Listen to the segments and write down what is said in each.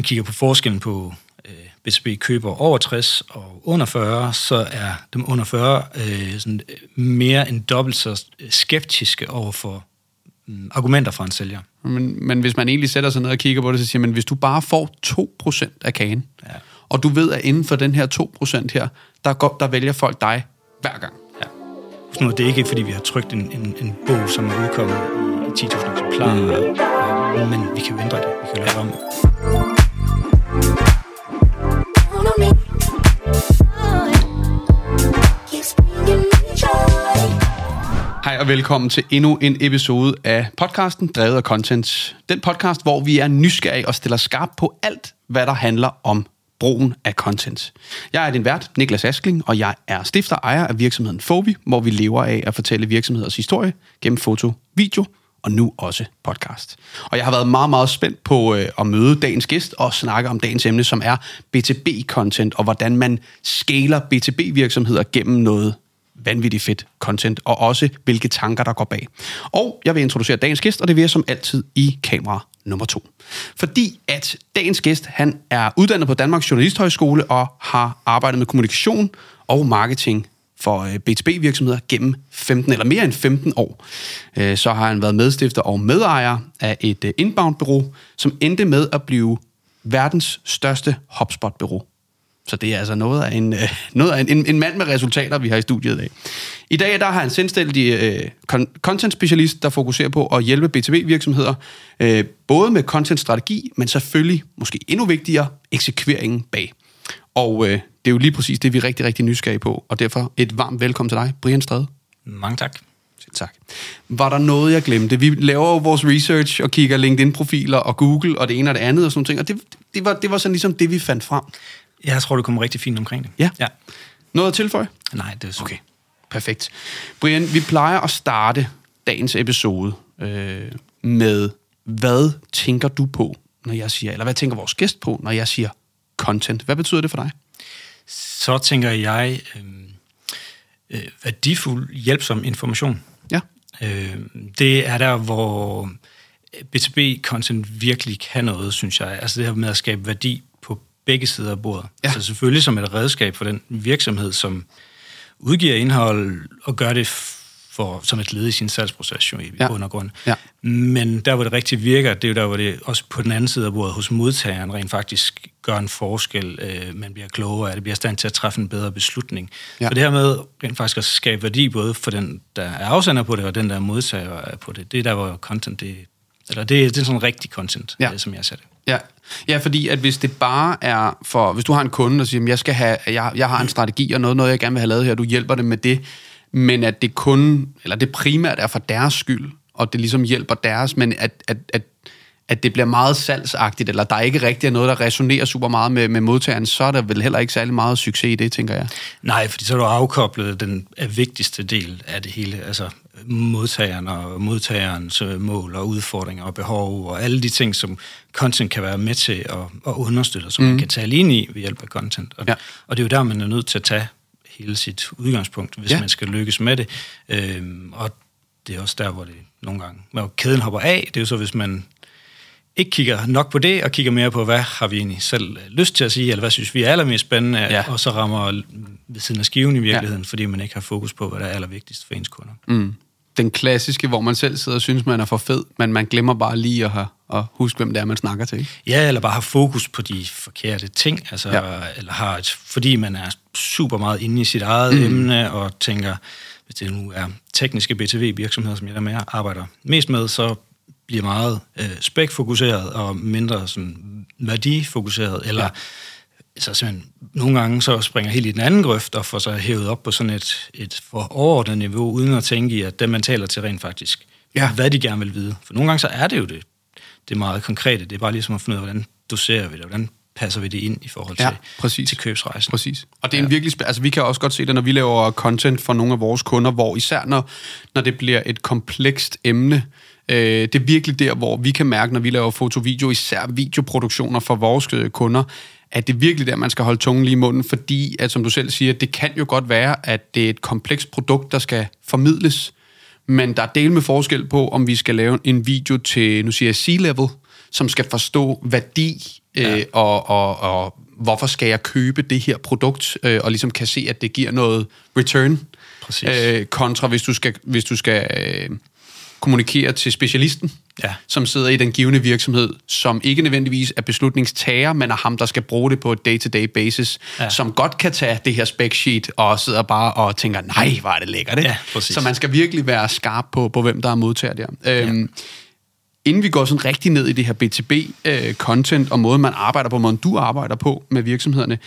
man kigger på forskellen på øh, BTB køber over 60 og under 40, så er dem under 40 øh, sådan, øh, mere end dobbelt så skeptiske over for mm, argumenter fra en sælger. Men, men hvis man egentlig sætter sig ned og kigger på det, så siger man, hvis du bare får 2% af kagen, ja. og du ved, at inden for den her 2% her, der, går, der vælger folk dig hver gang. Ja. Nu, det er ikke fordi, vi har trykt en, en, en bog, som er udkommet i 10.000 eksemplarer, mm. men vi kan jo ændre det. Vi kan lave om. Hej og velkommen til endnu en episode af podcasten Drevet af Content. Den podcast, hvor vi er nysgerrige og stiller skarp på alt, hvad der handler om brugen af content. Jeg er din vært, Niklas Askling, og jeg er stifter og ejer af virksomheden Fobi, hvor vi lever af at fortælle virksomheders historie gennem foto, video og nu også podcast. Og jeg har været meget, meget spændt på øh, at møde dagens gæst og snakke om dagens emne, som er B2B-content, og hvordan man skaler B2B-virksomheder gennem noget vanvittigt fedt content, og også hvilke tanker, der går bag. Og jeg vil introducere dagens gæst, og det vil jeg som altid i kamera nummer to. Fordi at dagens gæst, han er uddannet på Danmarks Journalisthøjskole og har arbejdet med kommunikation og marketing for øh, B2B-virksomheder gennem 15 eller mere end 15 år. Øh, så har han været medstifter og medejer af et øh, inbound-bureau, som endte med at blive verdens største HubSpot-bureau. Så det er altså noget af en, noget af en, en mand med resultater, vi har i studiet i dag. I dag der har han selvstændig uh, content specialist, der fokuserer på at hjælpe B2B-virksomheder, uh, både med content-strategi, men selvfølgelig, måske endnu vigtigere, eksekveringen bag. Og uh, det er jo lige præcis det, vi er rigtig, rigtig nysgerrige på, og derfor et varmt velkommen til dig, Brian Stræde. Mange tak. Selv tak. Var der noget, jeg glemte? Vi laver jo vores research og kigger LinkedIn-profiler og Google og det ene og det andet og sådan noget, og det, det, var, det var sådan ligesom det, vi fandt frem. Jeg tror, du kommer rigtig fint omkring det. Ja? ja. Noget at tilføje? Nej, det er så. Okay, perfekt. Brian, vi plejer at starte dagens episode øh, med, hvad tænker du på, når jeg siger, eller hvad tænker vores gæst på, når jeg siger content? Hvad betyder det for dig? Så tænker jeg øh, øh, værdifuld, hjælpsom information. Ja. Øh, det er der, hvor B2B-content virkelig kan noget, synes jeg. Altså det her med at skabe værdi begge sider af bordet. Ja. Så selvfølgelig som et redskab for den virksomhed, som udgiver indhold og gør det for, som et led i sin salgsproces jo i ja. bund og grund. Ja. Men der, hvor det rigtig virker, det er jo der, hvor det også på den anden side af bordet hos modtageren rent faktisk gør en forskel. Øh, man bliver klogere, det bliver stand til at træffe en bedre beslutning. Ja. Så det her med rent faktisk at skabe værdi, både for den, der er afsender på det, og den, der er modtager på det, det er der, hvor content, det, eller det, det er sådan rigtig content, ja. som jeg ser det. Ja. ja, fordi at hvis det bare er for... Hvis du har en kunde, der siger, jeg, skal have, jeg, jeg har en strategi og noget, noget, jeg gerne vil have lavet her, du hjælper dem med det, men at det kun, eller det primært er for deres skyld, og det ligesom hjælper deres, men at, at, at, at det bliver meget salgsagtigt, eller der ikke rigtig er noget, der resonerer super meget med, med modtageren, så er der vel heller ikke særlig meget succes i det, tænker jeg. Nej, fordi så er du afkoblet den vigtigste del af det hele. Altså, modtageren og modtagerens øh, mål og udfordringer og behov og alle de ting, som content kan være med til at, at understøtte, som mm. man kan tale ind i ved hjælp af content. Og, ja. og det er jo der, man er nødt til at tage hele sit udgangspunkt, hvis ja. man skal lykkes med det. Øhm, og det er også der, hvor det nogle gange, hvor kæden hopper af, det er jo så, hvis man ikke kigger nok på det, og kigger mere på, hvad har vi egentlig selv lyst til at sige, eller hvad synes vi er allermest spændende, ja. og så rammer ved siden af skiven i virkeligheden, ja. fordi man ikke har fokus på, hvad der er allervigtigst for ens kunder. Mm den klassiske, hvor man selv sidder og synes, man er for fed, men man glemmer bare lige at, have, at huske, hvem det er, man snakker til. Ikke? Ja, eller bare have fokus på de forkerte ting, altså, ja. eller har et, fordi man er super meget inde i sit eget mm. emne, og tænker, hvis det nu er tekniske BTV-virksomheder, som jeg der med arbejder mest med, så bliver meget øh, spækfokuseret og mindre sådan, værdifokuseret, eller ja så simpelthen nogle gange så springer helt i den anden grøft og får sig hævet op på sådan et, et for overordnet niveau, uden at tænke i, at dem man taler til rent faktisk, ja. hvad de gerne vil vide. For nogle gange så er det jo det, det er meget konkrete. Det er bare ligesom at finde ud af, hvordan doserer vi det, hvordan passer vi det ind i forhold til, ja, præcis. til købsrejsen. Præcis. Og det er en virkelig... Altså, vi kan også godt se det, når vi laver content for nogle af vores kunder, hvor især når, når det bliver et komplekst emne, øh, det er virkelig der, hvor vi kan mærke, når vi laver foto-video, især videoproduktioner for vores øh, kunder, at det virkelig der, man skal holde tungen lige i munden, fordi, at som du selv siger, det kan jo godt være, at det er et komplekst produkt, der skal formidles, men der er del med forskel på, om vi skal lave en video til, nu siger jeg C-level, som skal forstå værdi ja. øh, og, og, og hvorfor skal jeg købe det her produkt, øh, og ligesom kan se, at det giver noget return, Præcis. øh, kontra hvis du skal, hvis du skal øh, kommunikere til specialisten, Ja. som sidder i den givende virksomhed, som ikke nødvendigvis er beslutningstager, men er ham, der skal bruge det på et day-to-day basis, ja. Ja. som godt kan tage det her spec sheet og sidder bare og tænker, nej, hvor er det lækkert, ikke? Ja, præcis. Så man skal virkelig være skarp på, på hvem der er modtager der. Øhm, Inden vi går sådan rigtig ned i det her B2B-content og måden, man arbejder på, måden du arbejder på med virksomhederne,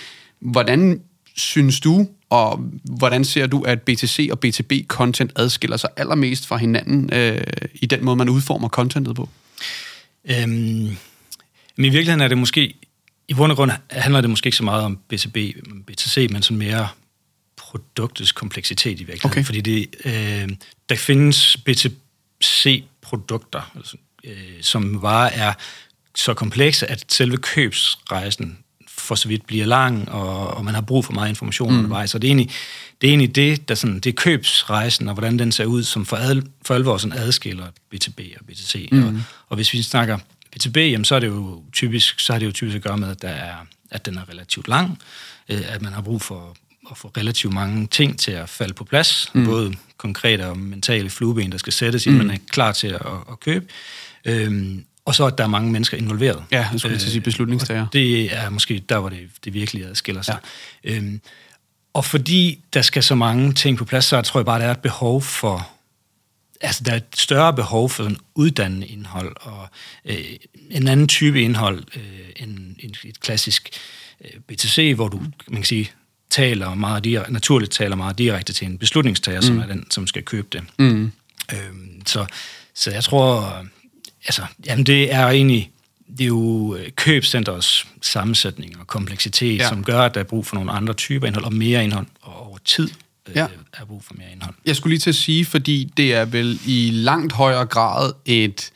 hvordan synes du, og hvordan ser du, at BTC og B2B-content adskiller sig allermest fra hinanden øh, i den måde, man udformer contentet på? Øhm, men i virkeligheden er det måske, i bund og grund handler det måske ikke så meget om B2B, BTC, men sådan mere produktets kompleksitet i virkeligheden. Okay. Fordi det, øh, der findes B2C-produkter, altså, øh, som bare er så komplekse, at selve købsrejsen for så vidt bliver lang, og, og man har brug for meget information mm. undervejs. Og det er egentlig det, er egentlig det, der sådan, det er købsrejsen, og hvordan den ser ud, som for, ad, for alvor sådan adskiller B2B og B2C. Mm. Og, og hvis vi snakker B2B, jamen, så er det jo typisk, så har det jo typisk at gøre med, at, der er, at den er relativt lang, øh, at man har brug for at få relativt mange ting til at falde på plads, mm. både konkrete og mentale flueben, der skal sættes, mm. man er klar til at, at købe. Øhm, og så at der er mange mennesker involveret. Ja, jeg skulle lige til at sige beslutningstager. Og det er måske der, hvor det, det virkelig adskiller sig. Ja. Øhm, og fordi der skal så mange ting på plads, så tror jeg bare, der er et behov for... Altså, der er et større behov for sådan uddannende indhold, og øh, en anden type indhold øh, end, end et klassisk øh, BTC, hvor du, man kan sige, taler meget direkte, naturligt taler meget direkte til en beslutningstager, mm. som er den, som skal købe det. Mm. Øhm, så, så jeg tror, altså, jamen det er egentlig, det er jo øh, købscenters sammensætning og kompleksitet, Ja. som gør, at der er brug for nogle andre typer indhold, og mere indhold, og over tid øh, ja. er brug for mere indhold. Jeg skulle lige til at sige, fordi det er vel i langt højere grad et,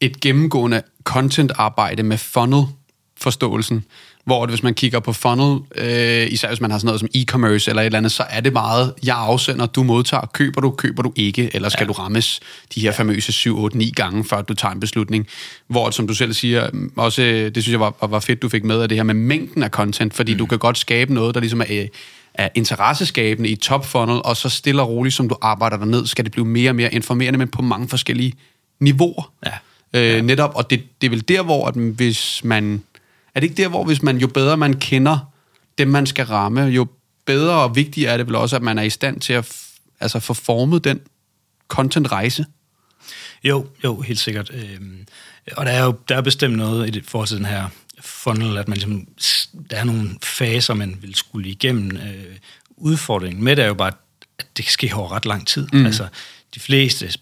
et gennemgående content-arbejde med funnel-forståelsen, hvor hvis man kigger på funnel, øh, især hvis man har sådan noget som e-commerce eller et eller andet, så er det meget, jeg afsender, du modtager, køber du, køber du ikke, eller skal ja. du rammes de her famøse 7, 8, 9 gange, før du tager en beslutning. Hvor, som du selv siger, også, øh, det synes jeg var, var fedt, du fik med af det her med mængden af content, fordi mm. du kan godt skabe noget, der ligesom er, øh, er interesseskabende i top funnel, og så stille og roligt, som du arbejder dig ned, skal det blive mere og mere informerende, men på mange forskellige niveauer. Ja. Øh, netop, og det, det er vel der, hvor at hvis man... Er det ikke der, hvor hvis man jo bedre man kender dem, man skal ramme, jo bedre og vigtigere er det vel også, at man er i stand til at altså få formet den content-rejse? Jo, jo, helt sikkert. Øhm, og der er jo der er bestemt noget i det forhold til den her funnel, at man ligesom, der er nogle faser, man vil skulle igennem. Øh, udfordringen med det er jo bare, at det kan ske over ret lang tid. Mm. Altså, de fleste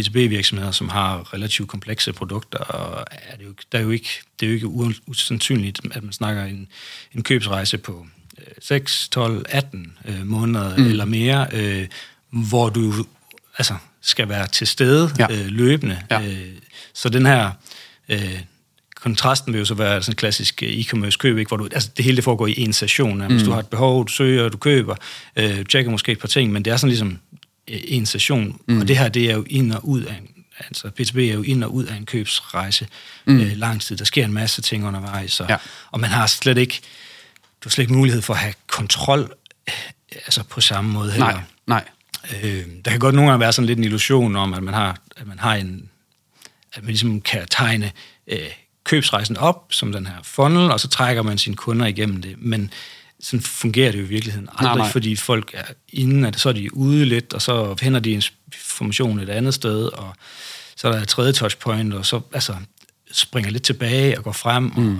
B2B-virksomheder, som har relativt komplekse produkter, og er det, jo, der er jo ikke, det er jo ikke usandsynligt, at man snakker en, en købsrejse på øh, 6, 12, 18 øh, måneder mm. eller mere, øh, hvor du altså, skal være til stede Ja. øh, løbende. Ja. Øh, så den her øh, kontrasten vil jo så være sådan en klassisk øh, e-commerce køb, ikke? hvor du, altså, det hele det foregår i en session. Mm. Hvis du har et behov, du søger, du køber, øh, tjekker måske et par ting, men det er sådan ligesom øh, en session. Mm. Og det her, det er jo ind og ud af en, altså P2B er jo ind og ud af en købsrejse mm. øh, lang tid. Der sker en masse ting undervejs, og, Ja. ja. og man har slet ikke, du har slet ikke mulighed for at have kontrol øh, altså på samme måde heller. Nej, nej. Øh, der kan godt nogle gange være sådan lidt en illusion om, at man har, at man har en, at man ligesom kan tegne øh, købsrejsen op som den her funnel, og så trækker man sine kunder igennem det. Men sådan fungerer det jo i virkeligheden aldrig, Nej, nej, fordi folk er inde, at så er de ude lidt, og så henter de information et andet sted, og så er der et tredje touchpoint, og så altså, springer lidt tilbage og går frem, mm.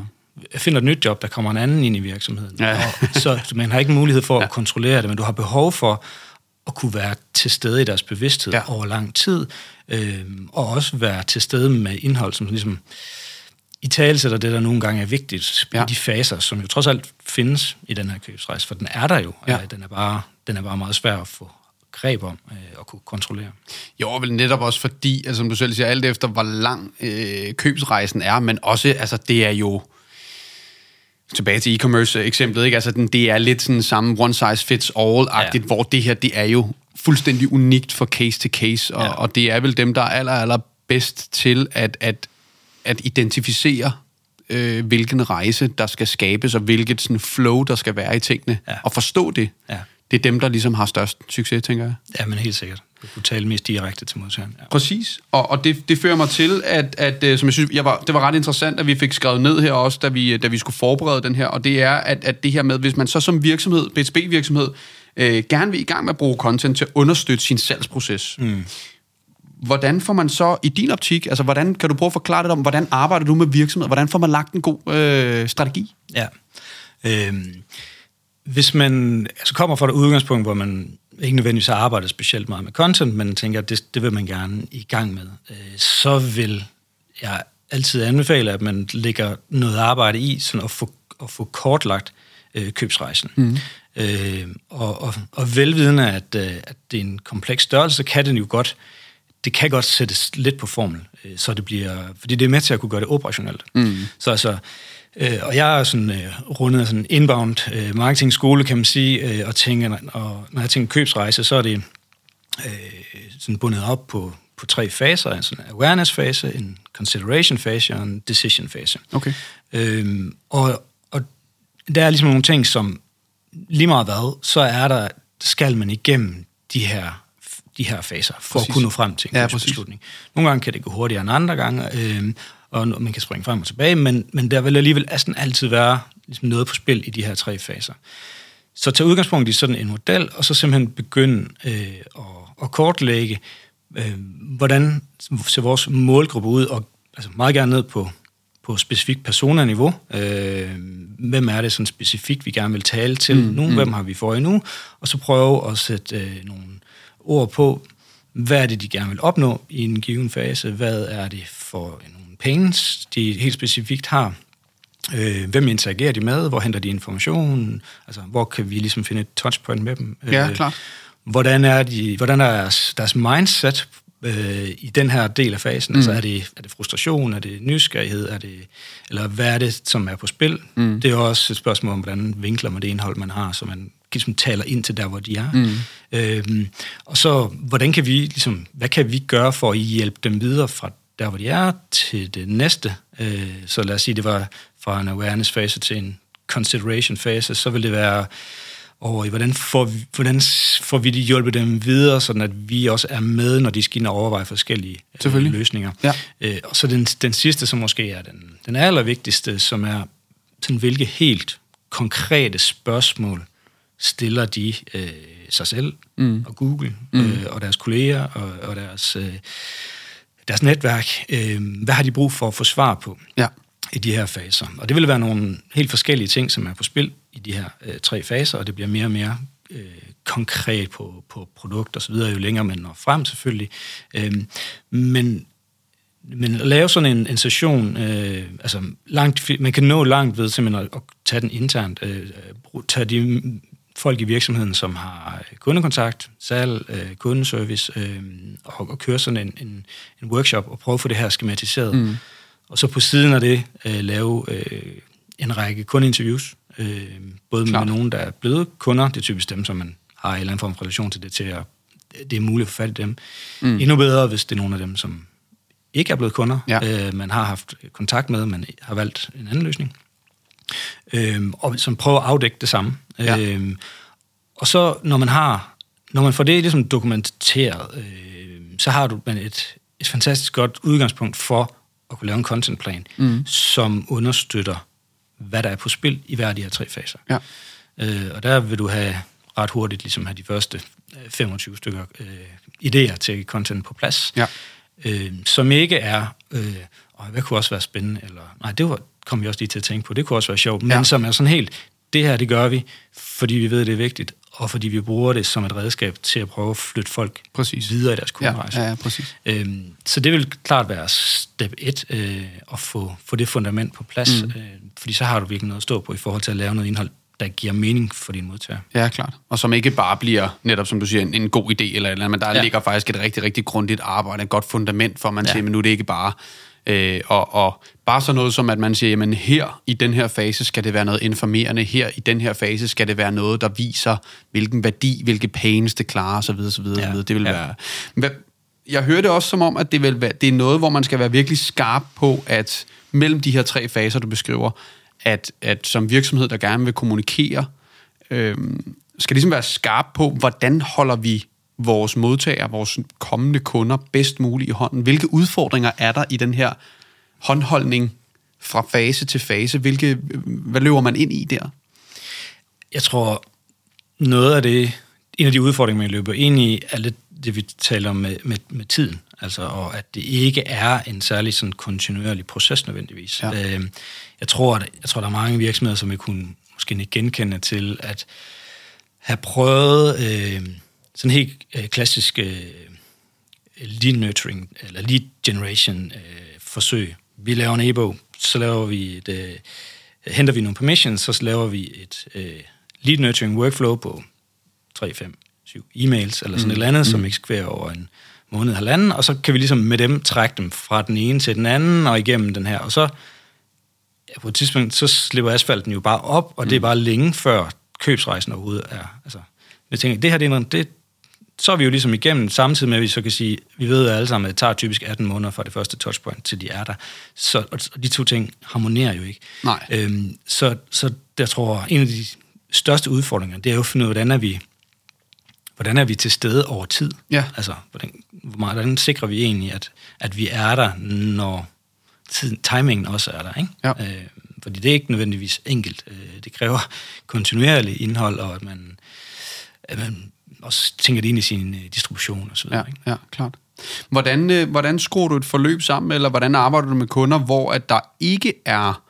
og finder et nyt job, der kommer en anden ind i virksomheden. Ja. Og så, man har ikke mulighed for at kontrollere det, men du har behov for at kunne være til stede i deres bevidsthed Ja. ja. over lang tid, øh, og også være til stede med indhold, som ligesom i tale sætter det, der nogle gange er vigtigt Ja. i de faser, som jo trods alt findes i den her købsrejse, for den er der jo. Ja. Ja. Den, er bare, den er bare meget svær at få greb om øh, og kunne kontrollere. Jo, vel netop også fordi, altså, som du selv siger, alt efter hvor lang øh, købsrejsen er, men også, altså det er jo, tilbage til e-commerce-eksemplet, ikke? Altså, den, det er lidt sådan samme one size fits all-agtigt, ja. hvor det her, det er jo fuldstændig unikt for case to case, og. Ja. og det er vel dem, der er aller, aller bedst til at, at, at identificere øh, hvilken rejse, der skal skabes, og hvilket sådan, flow, der skal være i tingene, ja. og forstå det, Ja. det er dem, der ligesom har størst succes, tænker jeg. Ja, men helt sikkert. Du kunne tale mest direkte til modtageren. Ja. Præcis, og, og det, det fører mig til, at, at øh, som jeg synes, jeg var, det var ret interessant, at vi fik skrevet ned her også, da vi, da vi skulle forberede den her, og det er, at, at det her med, hvis man så som virksomhed, B2B-virksomhed, øh, gerne vil i gang med at bruge content til at understøtte sin salgsproces, mm. Hvordan får man så, i din optik, altså hvordan kan du prøve at forklare det om, hvordan arbejder du med virksomhed, hvordan får man lagt en god øh, strategi? Ja. Øhm, hvis man altså kommer fra et udgangspunkt, hvor man ikke nødvendigvis har arbejdet specielt meget med content, men tænker, at det, det vil man gerne i gang med, øh, så vil jeg altid anbefale, at man lægger noget arbejde i, sådan at få, at få kortlagt øh, købsrejsen. Mm. Øh, og, og, og velvidende, at, øh, at det er en kompleks størrelse, så kan den jo godt, det kan godt sættes lidt på formel, øh, så det bliver, fordi det er med til at kunne gøre det operationelt. Mm. Så altså, øh, og jeg er sådan øh, rundet af sådan en inbound øh, marketing skole, kan man sige, øh, og tænker, og når jeg tænker købsrejse, så er det øh, sådan bundet op på, på tre faser, altså en awareness-fase, en consideration-fase og en decision-fase. Okay. Øhm, og, og der er ligesom nogle ting, som lige meget hvad, så er der, skal man igennem de her de her faser, for præcis. at kunne nå frem til en Ja, beslutning. Nogle gange kan det gå hurtigere end andre gange, øhm, og man kan springe frem og tilbage, men, men der vil alligevel næsten altid være ligesom noget på spil i de her tre faser. Så tag udgangspunkt i sådan en model, og så simpelthen begynde øh, at, at kortlægge, øh, hvordan ser vores målgruppe ud, og altså meget gerne ned på, på specifikt personaniveau. Øh, hvem er det sådan specifikt, vi gerne vil tale til mm, nu? Hvem har vi for nu? Og så prøve at sætte øh, nogle ord på, hvad er det, de gerne vil opnå i en given fase? Hvad er det for nogle pains, de helt specifikt har? Øh, hvem interagerer de med? Hvor henter de information? Altså, hvor kan vi ligesom finde et touchpoint med dem? Ja, Øh, klart. Hvordan er, de, hvordan er deres, deres mindset øh, i den her del af fasen? Mm. Altså, er det, er det frustration? Er det nysgerrighed? Er det, eller hvad er det, som er på spil? Mm. Det er også et spørgsmål om, hvordan vinkler man det indhold, man har, så man ligesom taler ind til der, hvor de er. Mm. Øhm, og så, hvordan kan vi, ligesom, hvad kan vi gøre for at hjælpe dem videre fra der, hvor de er, til det næste? Øh, så lad os sige, det var fra en awareness-fase til en consideration-fase, så vil det være over i, hvordan får, vi, hvordan får vi de hjulpet dem videre, sådan at vi også er med, når de skal ind og overveje forskellige øh, løsninger. Ja. Øh, og så den, den sidste, som måske er den, den allervigtigste, som er, sådan, hvilke helt konkrete spørgsmål stiller de øh, sig selv mm. og Google mm. øh, og deres kolleger og, og deres, øh, deres netværk. Øh, hvad har de brug for at få svar på? Ja. i de her faser. Og det vil være nogle helt forskellige ting, som er på spil i de her øh, tre faser, og det bliver mere og mere øh, konkret på, på produkt og så videre, jo længere man når frem selvfølgelig. Øhm, men men at lave sådan en, en session, øh, altså langt, man kan nå langt ved simpelthen at, at tage den internt, øh, tage de folk i virksomheden, som har kundekontakt, salg, øh, kundeservice, øh, og, og køre sådan en, en, en workshop og prøve at få det her skematiseret. Mm. Og så på siden af det øh, lave øh, en række kundeinterviews, øh, både Klart. med nogen, der er blevet kunder, det er typisk dem, som man har en eller anden form for relation til det, til at det er muligt at få fat i dem. Mm. Endnu bedre, hvis det er nogle af dem, som ikke er blevet kunder, Ja. øh, man har haft kontakt med, men har valgt en anden løsning, øh, og som prøver at afdække det samme. Ja. Øh, og så, når man har, når man får det ligesom dokumenteret, øh, så har du man et, et fantastisk godt udgangspunkt for at kunne lave en contentplan, mm. som understøtter, hvad der er på spil i hver af de her tre faser. Ja. Øh, og der vil du have ret hurtigt ligesom have de første øh, 25 stykker øh, idéer til content på plads, Ja. øh, som ikke er, øh, og hvad kunne også være spændende, eller nej, det var, kom vi også lige til at tænke på, det kunne også være sjovt, men Ja. som er sådan helt, det her, det gør vi, fordi vi ved, det er vigtigt, og fordi vi bruger det som et redskab til at prøve at flytte folk Præcis. videre i deres Ja, kunderejse. ja, ja, præcis. Øhm, så det vil klart være step 1, øh, at få, få det fundament på plads, mm. øh, fordi så har du virkelig noget at stå på i forhold til at lave noget indhold, der giver mening for din modtager. Ja, klart. Og som ikke bare bliver, netop som du siger, en, en god idé eller eller andet, men der ja. Ja. ligger faktisk et rigtig, rigtig grundigt arbejde, et godt fundament for, at man ja. Ja. siger, men nu er det ikke bare... Øh, og, og bare så noget som, at man siger, jamen her i den her fase skal det være noget informerende, her i den her fase skal det være noget, der viser, hvilken værdi, hvilke pains det klarer, osv. osv. Ja. Ja. Det vil Ja. være... Hvad, jeg hører det også som om, at det, vil være, det er noget, hvor man skal være virkelig skarp på, at mellem de her tre faser, du beskriver, at, at som virksomhed, der gerne vil kommunikere, øh, skal ligesom være skarp på, hvordan holder vi vores modtagere, vores kommende kunder bedst muligt i hånden? Hvilke udfordringer er der i den her håndholdning fra fase til fase? Hvilke, hvad løber man ind i der? Jeg tror, noget af det, en af de udfordringer, man løber ind i, er lidt det, vi taler om med, med, med tiden. Altså, og at det ikke er en særlig sådan kontinuerlig proces nødvendigvis. Ja. Øh, jeg, tror, at, jeg tror, der er mange virksomheder, som vil kunne måske ikke genkende til at have prøvet øh, sådan helt øh, klassisk øh, lead nurturing, eller lead generation øh, forsøg. Vi laver en e-bog, så laver vi et, øh, henter vi nogle permissions, så laver vi et øh, lead nurturing workflow på 3, 5, 7 e-mails, eller sådan mm. et eller andet, mm. som eksekverer over en måned, halvanden, og så kan vi ligesom med dem trække dem fra den ene til den anden, og igennem den her, og så ja, på et tidspunkt, så slipper asfalten jo bare op, og mm. det er bare længe før købsrejsen overhovedet er. Altså, jeg tænker, det her, det er, noget, det, så er vi jo ligesom igennem, samtidig med, at vi så kan sige, vi ved alle sammen, at det tager typisk 18 måneder fra det første touchpoint, til de er der. Så, og de to ting harmonerer jo ikke. Nej. Øhm, så, så jeg tror, en af de største udfordringer, det er jo at finde ud af, hvordan er vi, hvordan er vi til stede over tid? Ja. Altså, hvordan, hvordan sikrer vi egentlig, at, at vi er der, når tiden, timingen også er der, ikke? Ja. Øh, fordi det er ikke nødvendigvis enkelt. Øh, det kræver kontinuerligt indhold, og at man, at man også tænker det ind i sin øh, distribution og så videre. Ja, ikke? ja klart. Hvordan, øh, hvordan skruer du et forløb sammen, eller hvordan arbejder du med kunder, hvor at der ikke er...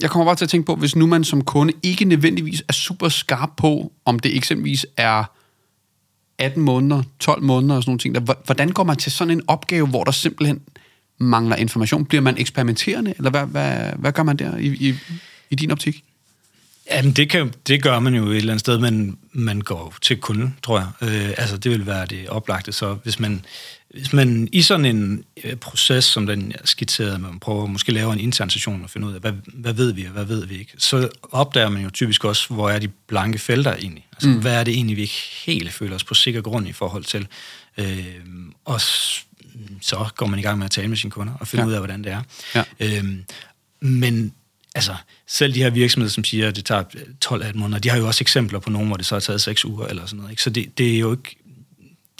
Jeg kommer bare til at tænke på, hvis nu man som kunde ikke nødvendigvis er super skarp på, om det eksempelvis er 18 måneder, 12 måneder og sådan nogle ting. Der, hvordan går man til sådan en opgave, hvor der simpelthen mangler information? Bliver man eksperimenterende, eller hvad, hvad, hvad gør man der i, i, i din optik? Jamen, det, kan, det gør man jo et eller andet sted, men man går til kunden, tror jeg. Øh, altså, det vil være det oplagte. Så hvis man, hvis man i sådan en øh, proces, som den jeg skitserede, man prøver måske lave en intern session og finde ud af, hvad, hvad ved vi og hvad ved vi ikke, så opdager man jo typisk også, hvor er de blanke felter egentlig. Altså, mm. hvad er det egentlig, vi ikke helt føler os på sikker grund i forhold til. Øh, og så går man i gang med at tale med sine kunder og finde ja. ud af, hvordan det er. Ja. Øh, men altså, selv de her virksomheder, som siger, at det tager 12-18 måneder, de har jo også eksempler på nogen, hvor det så har taget 6 uger eller sådan noget. Ikke? Så det, det er jo ikke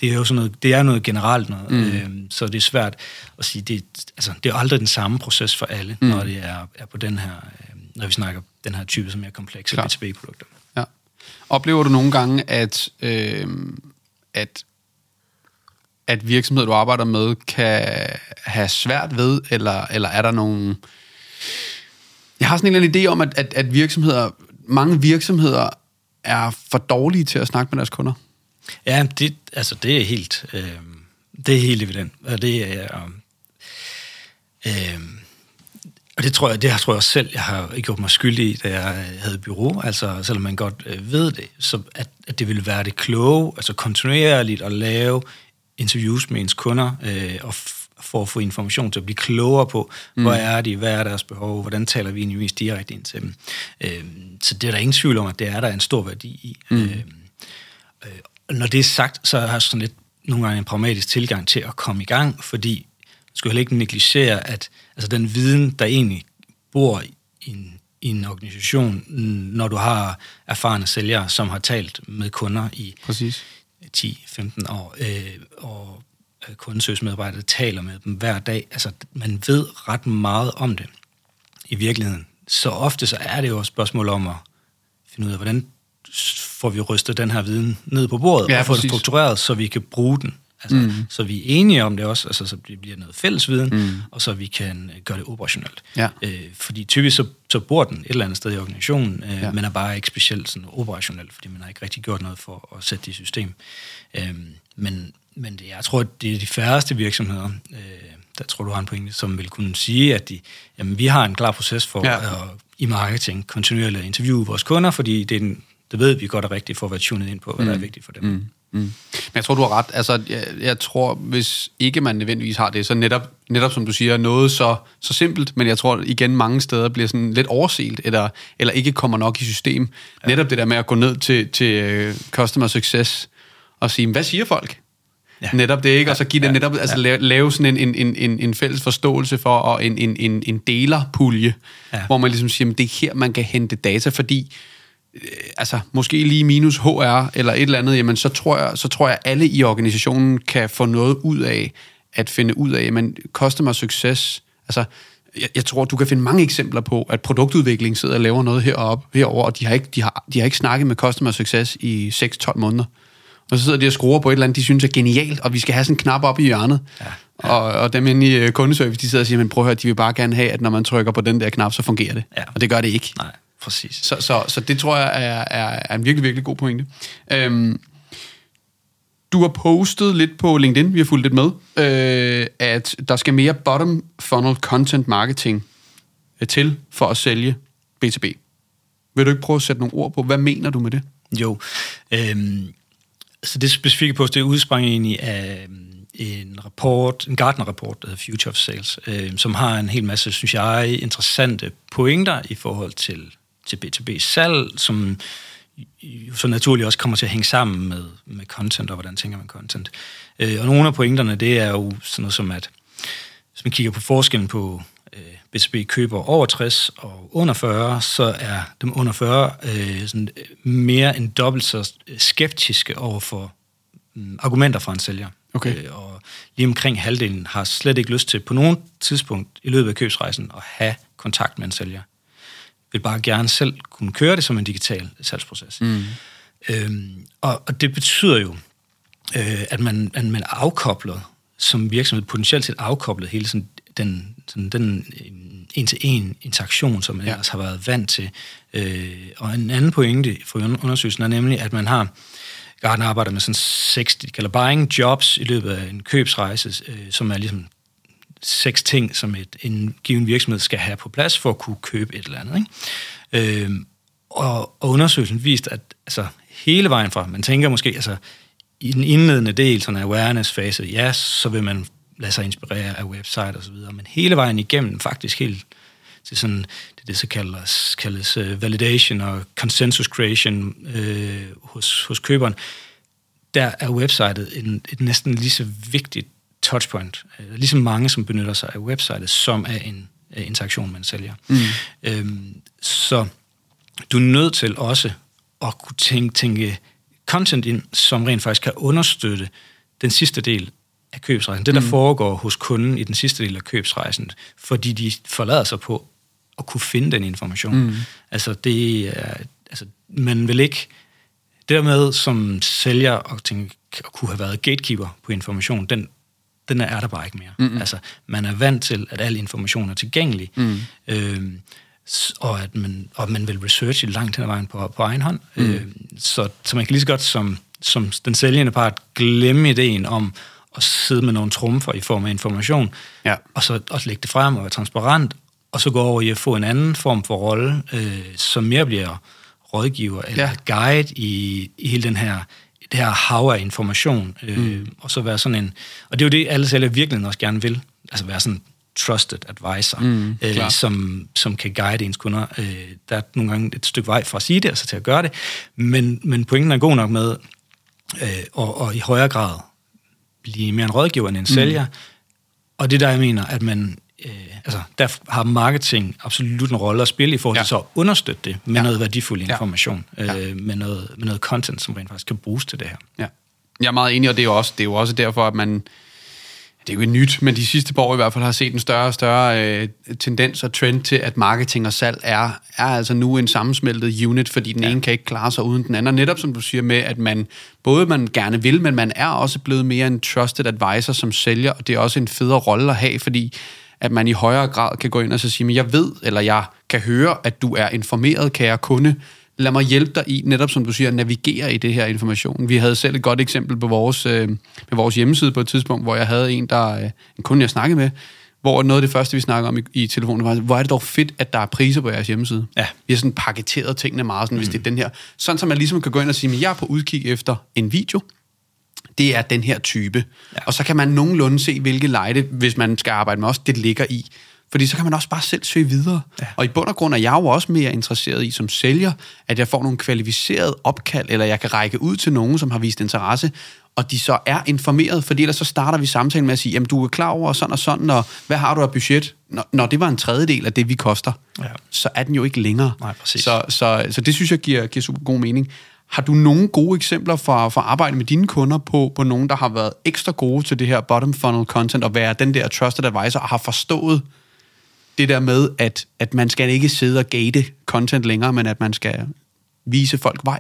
det er jo sådan noget, det er noget generelt noget, mm. øhm, så det er svært at sige, det, altså, det er aldrig den samme proces for alle, mm. når det er, er på den her, øh, når vi snakker den her type, som er komplekse B2B-produkter. Ja. Oplever du nogle gange, at, øh, at, at virksomheder, du arbejder med, kan have svært ved, eller, eller er der nogle... Jeg har sådan en eller anden idé om, at, at, at virksomheder, mange virksomheder er for dårlige til at snakke med deres kunder. Ja, det, altså, det er helt, øh, det er helt evident. Og det er, øh, øh og det tror jeg, det har, tror jeg også selv, jeg har gjort mig skyldig i, da jeg øh, havde bureau, altså selvom man godt øh, ved det, så at, at det ville være det kloge, altså kontinuerligt at lave interviews med ens kunder, øh, og for at få information til at blive klogere på, mm. hvor er de, hvad er deres behov, hvordan taler vi egentlig direkte ind til dem. Øh, så det er der ingen tvivl om, at det er der en stor værdi i. Mm. Øh, øh, når det er sagt, så har jeg sådan lidt nogle gange en pragmatisk tilgang til at komme i gang, fordi man skulle heller ikke negligere, at altså den viden, der egentlig bor i en, i en organisation, når du har erfarne sælgere, som har talt med kunder i Præcis. 10-15 år, øh, og kundesøgsmedarbejdere taler med dem hver dag. Altså, man ved ret meget om det i virkeligheden. Så ofte så er det jo et spørgsmål om at finde ud af, hvordan får vi rystet den her viden ned på bordet, ja, og få det struktureret, så vi kan bruge den. Altså, mm. Så vi er enige om det også, altså, så det bliver noget fælles viden, mm. og så vi kan øh, gøre det operationelt. Ja. Øh, fordi typisk så, så bor den et eller andet sted i organisationen, øh, ja. men er bare ikke specielt sådan operationelt, fordi man har ikke rigtig gjort noget for at sætte det i system. Øh, men men det, jeg tror, det er de færreste virksomheder, øh, der tror du har en pointe, som vil kunne sige, at de, jamen, vi har en klar proces for ja. at, i marketing kontinuerligt at interviewe vores kunder, fordi det er den, det ved vi godt er rigtigt for at være tunet ind på, hvad mm. der er mm. vigtigt for dem. Mm. Mm. Men jeg tror, du har ret. Altså, jeg, jeg tror, hvis ikke man nødvendigvis har det, så netop, netop som du siger, noget så, så simpelt, men jeg tror igen mange steder bliver sådan lidt overset, eller, eller ikke kommer nok i system. Ja. Netop det der med at gå ned til, til uh, customer success og sige, hvad siger folk? Ja. Netop det, ikke? Og så give det ja. netop, altså lave, lave sådan en, en, en, en fælles forståelse for, og en, en, en, en delerpulje, ja. hvor man ligesom siger, at det er her, man kan hente data, fordi øh, altså måske lige minus HR eller et eller andet, jamen så tror jeg, så tror jeg alle i organisationen kan få noget ud af at finde ud af, men customer success, altså jeg, jeg tror, du kan finde mange eksempler på, at produktudvikling sidder og laver noget heroppe, herover, og de har, ikke, de, har, de har ikke snakket med customer success i 6-12 måneder. Og så sidder de og skruer på et eller andet, de synes er genialt, og vi skal have sådan en knap op i hjørnet. Ja, ja. Og, og dem inde i øh, kundeservice, de sidder og siger, men prøv at høre, de vil bare gerne have, at når man trykker på den der knap, så fungerer det. Ja. Og det gør det ikke. Nej, præcis. Så, så, så det tror jeg er, er, er en virkelig, virkelig god pointe. Øhm, du har postet lidt på LinkedIn, vi har fulgt lidt med, øh, at der skal mere bottom funnel content marketing øh, til for at sælge B2B. Vil du ikke prøve at sætte nogle ord på, hvad mener du med det? Jo, øhm, så det specifikke post, det udsprang egentlig af øh, en rapport, en Gartner-rapport, der hedder Future of Sales, øh, som har en hel masse, synes jeg, interessante pointer i forhold til, til B2B-salg, som så naturligt også kommer til at hænge sammen med, med content, og hvordan tænker man content. Øh, og nogle af pointerne, det er jo sådan noget som, at hvis man kigger på forskellen på øh, B2B køber over 60 og under 40, så er dem under 40 øh, sådan mere end dobbelt så skeptiske over for mm, argumenter fra en sælger. Okay. Øh, og lige omkring halvdelen har slet ikke lyst til på nogen tidspunkt i løbet af købsrejsen at have kontakt med en sælger vil bare gerne selv kunne køre det som en digital salgsproces. Mm. Øhm, og, og det betyder jo, øh, at, man, at man er afkoblet som virksomhed, potentielt set afkoblet hele sådan, den, sådan, den en-til-en interaktion, som man ja. ellers har været vant til. Øh, og en anden pointe for undersøgelsen er nemlig, at man har Garden arbejder med sådan 60, de kalder buying jobs i løbet af en købsrejse, øh, som er ligesom seks ting, som et, en given virksomhed skal have på plads for at kunne købe et eller andet. Ikke? Øhm, og, og undersøgelsen viste, at altså, hele vejen fra, man tænker måske, altså, i den indledende del, sådan en awareness-fase, ja, så vil man lade sig inspirere af website og så videre, men hele vejen igennem, faktisk helt til sådan, det, det så kaldes, kaldes uh, validation og consensus creation øh, hos, hos køberen, der er websitet en, et næsten lige så vigtigt touchpoint. Øh, ligesom mange, som benytter sig af websitet, som er en uh, interaktion med en sælger. Mm. Øhm, så du er nødt til også at kunne tænke, tænke content ind, som rent faktisk kan understøtte den sidste del af købsrejsen. Det, der mm. foregår hos kunden i den sidste del af købsrejsen, fordi de forlader sig på at kunne finde den information. Mm. Altså, det er, altså, man vil ikke... Det der med som sælger at, tænke, at kunne have været gatekeeper på information, den den er der bare ikke mere. Mm-hmm. Altså, man er vant til, at al information er tilgængelig, mm. øhm, og at man, og man vil researche langt hen ad vejen på, på egen hånd. Mm. Øhm, så, så man kan lige så godt som, som den sælgende part glemme ideen om at sidde med nogle trumfer i form af information, ja. og så også lægge det frem og være transparent, og så gå over i at få en anden form for rolle, øh, som mere bliver rådgiver eller ja. guide i, i hele den her det her hav af information, øh, mm. og så være sådan en... Og det er jo det, alle sælgere virkelig også gerne vil, altså være sådan trusted advisor, mm, øh, som, som kan guide ens kunder. Øh, der er nogle gange et stykke vej fra at sige det, altså til at gøre det, men, men pointen er god nok med, øh, og, og i højere grad blive mere en rådgiver end en mm. sælger, og det der, jeg mener, at man øh, altså, der har marketing absolut en rolle at spille i forhold til ja. så at understøtte det med ja. noget værdifuld information, ja. øh, med, noget, med noget content, som rent faktisk kan bruges til det her. Ja. Jeg er meget enig, og det er jo også, det er jo også derfor, at man, det er jo ikke nyt, men de sidste par år i hvert fald har set en større og større øh, tendens og trend til, at marketing og salg er, er altså nu en sammensmeltet unit, fordi den ja. ene kan ikke klare sig uden den anden. Netop som du siger med, at man både man gerne vil, men man er også blevet mere en trusted advisor som sælger, og det er også en federe rolle at have, fordi at man i højere grad kan gå ind og så sige, men jeg ved, eller jeg kan høre, at du er informeret, kære kunde. Lad mig hjælpe dig i, netop som du siger, at navigere i det her information. Vi havde selv et godt eksempel på vores, øh, med vores hjemmeside på et tidspunkt, hvor jeg havde en, der, øh, en kunde, jeg snakkede med, hvor noget af det første, vi snakker om i, i telefonen, var, hvor er det dog fedt, at der er priser på jeres hjemmeside. Ja. Vi har sådan paketeret tingene meget, sådan, mm. hvis det er den her. Sådan, så man ligesom kan gå ind og sige, at jeg er på udkig efter en video, det er den her type. Ja. Og så kan man nogenlunde se, hvilke lejde, hvis man skal arbejde med os, det ligger i. Fordi så kan man også bare selv søge videre. Ja. Og i bund og grund er jeg jo også mere interesseret i som sælger, at jeg får nogle kvalificerede opkald, eller jeg kan række ud til nogen, som har vist interesse, og de så er informeret, fordi ellers så starter vi samtalen med at sige, jamen du er klar over sådan og sådan, og hvad har du af budget? Når, når det var en tredjedel af det, vi koster, ja. så er den jo ikke længere. Nej, præcis. Så, så, så det synes jeg giver, giver super god mening. Har du nogle gode eksempler for, for at arbejde med dine kunder på, på nogen, der har været ekstra gode til det her bottom funnel content, og være den der trusted advisor, og har forstået det der med, at, at man skal ikke sidde og gate content længere, men at man skal vise folk vej?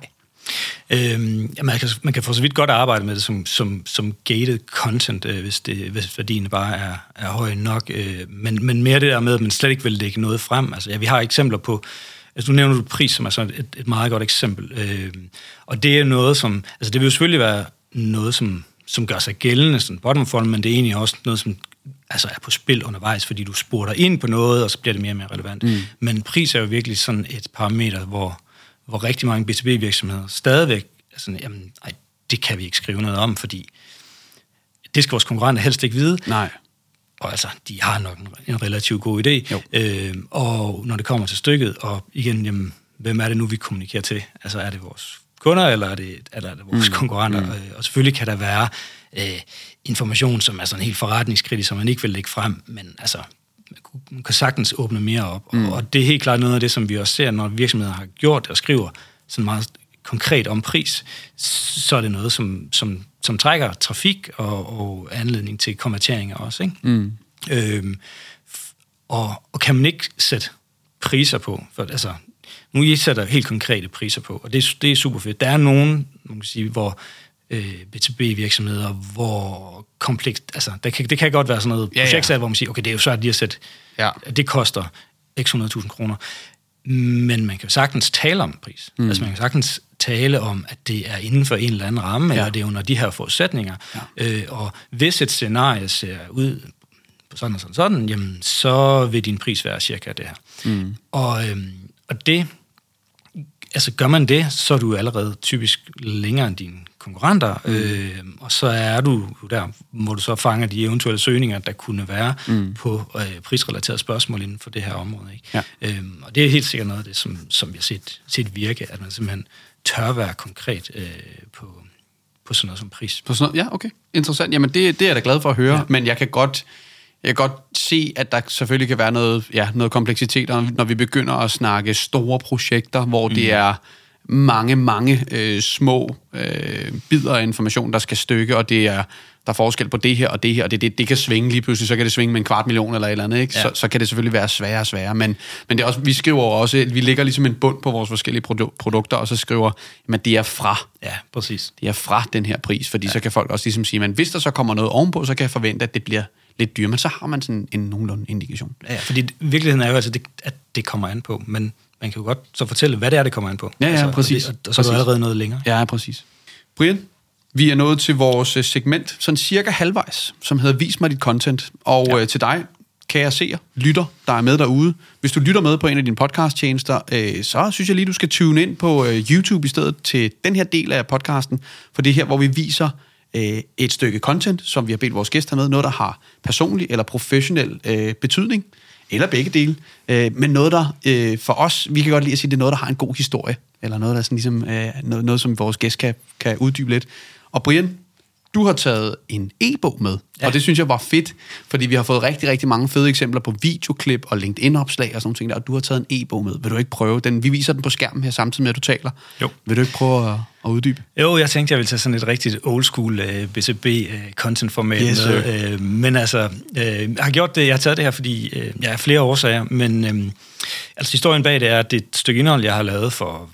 Øhm, man, kan, man kan for så vidt godt arbejde med det som, som, som gated content, øh, hvis, det, hvis værdien bare er, er høj nok. Øh, men, men mere det der med, at man slet ikke vil lægge noget frem. Altså, ja, vi har eksempler på, altså nu nævner du pris, som er sådan et, et meget godt eksempel. Øh, og det er noget, som, altså det vil jo selvfølgelig være noget, som, som gør sig gældende, sådan bottom funnel, men det er egentlig også noget, som altså er på spil undervejs, fordi du spurgter ind på noget, og så bliver det mere og mere relevant. Mm. Men pris er jo virkelig sådan et parameter, hvor, hvor rigtig mange B2B-virksomheder stadigvæk er sådan, jamen, ej, det kan vi ikke skrive noget om, fordi det skal vores konkurrenter helst ikke vide. Nej. Og altså, de har nok en, en relativt god idé. Øh, og når det kommer til stykket, og igen, jamen, hvem er det nu, vi kommunikerer til? Altså, er det vores kunder, eller er det, eller er det vores mm. konkurrenter? Mm. Og selvfølgelig kan der være øh, information, som er sådan helt forretningskritisk, som man ikke vil lægge frem, men altså, man kan sagtens åbne mere op. Mm. Og det er helt klart noget af det, som vi også ser, når virksomheder har gjort det og skriver sådan meget konkret om pris, så er det noget, som, som, som trækker trafik og, og anledning til konverteringer også. Ikke? Mm. Øhm, og, og kan man ikke sætte priser på, for altså, nu I sætter helt konkrete priser på, og det, det er super fedt. Der er nogen, man kan sige, hvor øh, B2B-virksomheder, hvor komplekst, altså det kan, det kan godt være sådan noget ja, projekt, ja. hvor man siger, okay, det er jo svært lige at sætte, ja. det koster x 100.000 kroner, men man kan jo sagtens tale om pris. Mm. Altså man kan sagtens tale om, at det er inden for en eller anden ramme, ja. eller det er under de her forudsætninger. Ja. Øh, og hvis et scenarie ser ud på sådan og sådan, sådan jamen, så vil din pris være cirka det her. Mm. Og, øhm, og det, altså gør man det, så er du allerede typisk længere end dine konkurrenter, mm. øh, og så er du der, hvor du så fanger de eventuelle søgninger, der kunne være mm. på øh, prisrelaterede spørgsmål inden for det her område. Ikke? Ja. Øhm, og det er helt sikkert noget af det, som, som har set, set virke, at man simpelthen tør være konkret øh, på, på sådan noget som pris. På sådan noget? Ja, okay. Interessant. Jamen, det, det er jeg da glad for at høre, ja. men jeg kan godt... Jeg kan godt se, at der selvfølgelig kan være noget, ja, noget kompleksitet, når vi begynder at snakke store projekter, hvor mm. det er mange, mange øh, små øh, bidder af information, der skal stykke, og det er der er forskel på det her og det her, og det, det, det kan svinge lige pludselig, så kan det svinge med en kvart million eller et eller andet, ikke? Ja. Så, så kan det selvfølgelig være sværere og sværere, men, men det er også, vi skriver også, vi lægger ligesom en bund på vores forskellige produ- produkter, og så skriver, at det er fra. Ja, præcis. Det er fra den her pris, fordi ja. så kan folk også ligesom sige, men hvis der så kommer noget ovenpå, så kan jeg forvente, at det bliver lidt dyrere, men så har man sådan en nogenlunde indikation. Ja, fordi virkeligheden er jo altså, det, at det kommer an på, men man kan jo godt så fortælle, hvad det er, det kommer an på. Ja, ja, altså, præcis. Og, og så er du allerede noget længere. Ja, præcis. Brian, vi er nået til vores øh, segment, sådan cirka halvvejs, som hedder Vis mig dit content. Og ja. øh, til dig, kære seer, lytter, der er med derude. Hvis du lytter med på en af dine podcast-tjenester, øh, så synes jeg lige, du skal tune ind på øh, YouTube i stedet til den her del af podcasten, for det er her, hvor vi viser øh, et stykke content, som vi har bedt vores gæster med, noget, der har personlig eller professionel øh, betydning, eller begge dele, øh, men noget, der øh, for os, vi kan godt lide at sige, det er noget, der har en god historie, eller noget, der sådan ligesom, øh, noget, noget, som vores gæst kan, kan uddybe lidt. Og Brian, du har taget en e-bog med, ja. og det synes jeg var fedt, fordi vi har fået rigtig, rigtig mange fede eksempler på videoklip og LinkedIn-opslag og sådan noget, og du har taget en e-bog med. Vil du ikke prøve den? Vi viser den på skærmen her samtidig med, at du taler. Jo. Vil du ikke prøve at, at uddybe? Jo, jeg tænkte, jeg ville tage sådan et rigtigt old school uh, øh, BCB-content-format uh, yes, med. Uh, men altså, uh, jeg har gjort det, jeg har taget det her, fordi uh, jeg har flere årsager, men uh, altså historien bag det er, at det er et stykke indhold, jeg har lavet for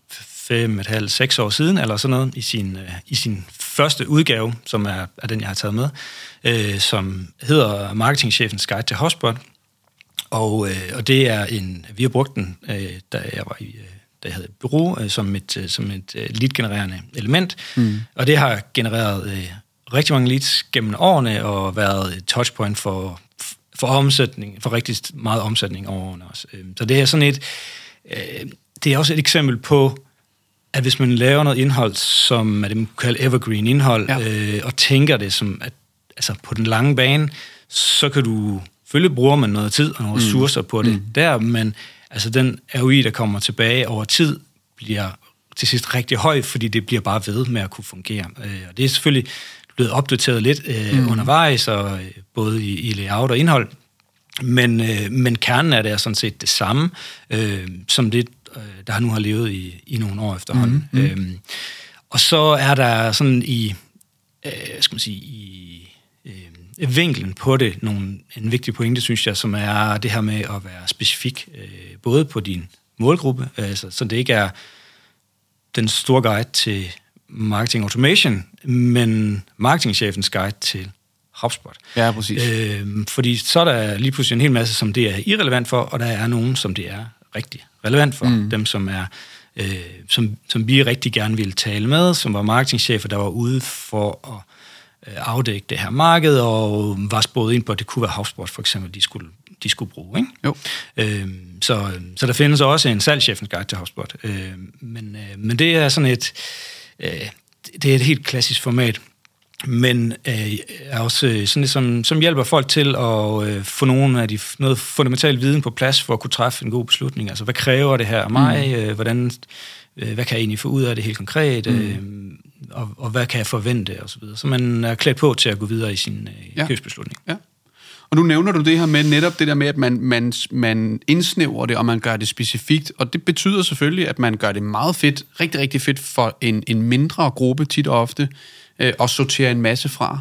fem, et halvt, seks år siden, eller sådan noget, i sin, uh, i sin første udgave, som er, er den, jeg har taget med, øh, som hedder Marketingchefens Guide til Hotspot. Og, øh, og det er en, vi har brugt den, øh, da jeg var i, øh, havde et bureau, øh, som et, øh, som et øh, lead-genererende element. Mm. Og det har genereret rigtig mange leads gennem årene, og været et touchpoint for, for omsætning, for rigtig meget omsætning over årene også. Så det er sådan et, det er også et eksempel på, at hvis man laver noget indhold, som er det, man kalder evergreen indhold, ja. øh, og tænker det som, at altså på den lange bane, så kan du selvfølgelig bruger man noget tid og nogle mm. ressourcer på det mm. der, men altså den ROI, der kommer tilbage over tid, bliver til sidst rigtig høj, fordi det bliver bare ved med at kunne fungere. Øh, og det er selvfølgelig blevet opdateret lidt øh, mm. undervejs, og øh, både i, i layout og indhold, men, øh, men kernen af det er sådan set det samme, øh, som det, øh, der nu har levet i, i nogle år efterhånden. Mm. Mm. Øh, og så er der sådan i, øh, skal man sige, i vinklen på det nogle, en vigtig pointe, synes jeg, som er det her med at være specifik, øh, både på din målgruppe, altså, så det ikke er den store guide til marketing automation, men marketingchefens guide til HubSpot. Ja, præcis. Øh, fordi så er der lige pludselig en hel masse, som det er irrelevant for, og der er nogen, som det er rigtig relevant for. Mm. Dem, som er øh, som, som vi rigtig gerne ville tale med, som var marketingchefer, der var ude for at afdække det her marked, og var spået ind på, at det kunne være HubSpot for eksempel, de skulle, de skulle bruge. Ikke? Jo. Øh, så, så der findes også en salgschefens guide til HubSpot. Øh, men, øh, men det er sådan et, øh, det er et helt klassisk format, men øh, er også øh, sådan et, som, som hjælper folk til at øh, få nogle af de, noget fundamental viden på plads for at kunne træffe en god beslutning. Altså, hvad kræver det her af mig? Mm. Øh, hvordan, øh, hvad kan jeg egentlig få ud af det helt konkret? Mm. Øh, og, og hvad kan jeg forvente? Og så, videre. så man er klædt på til at gå videre i sin øh, ja. købsbeslutning. Ja. Og nu nævner du det her med netop det der med, at man, man, man indsnæver det, og man gør det specifikt. Og det betyder selvfølgelig, at man gør det meget fedt, rigtig, rigtig fedt for en, en mindre gruppe tit og ofte, øh, og sortere en masse fra.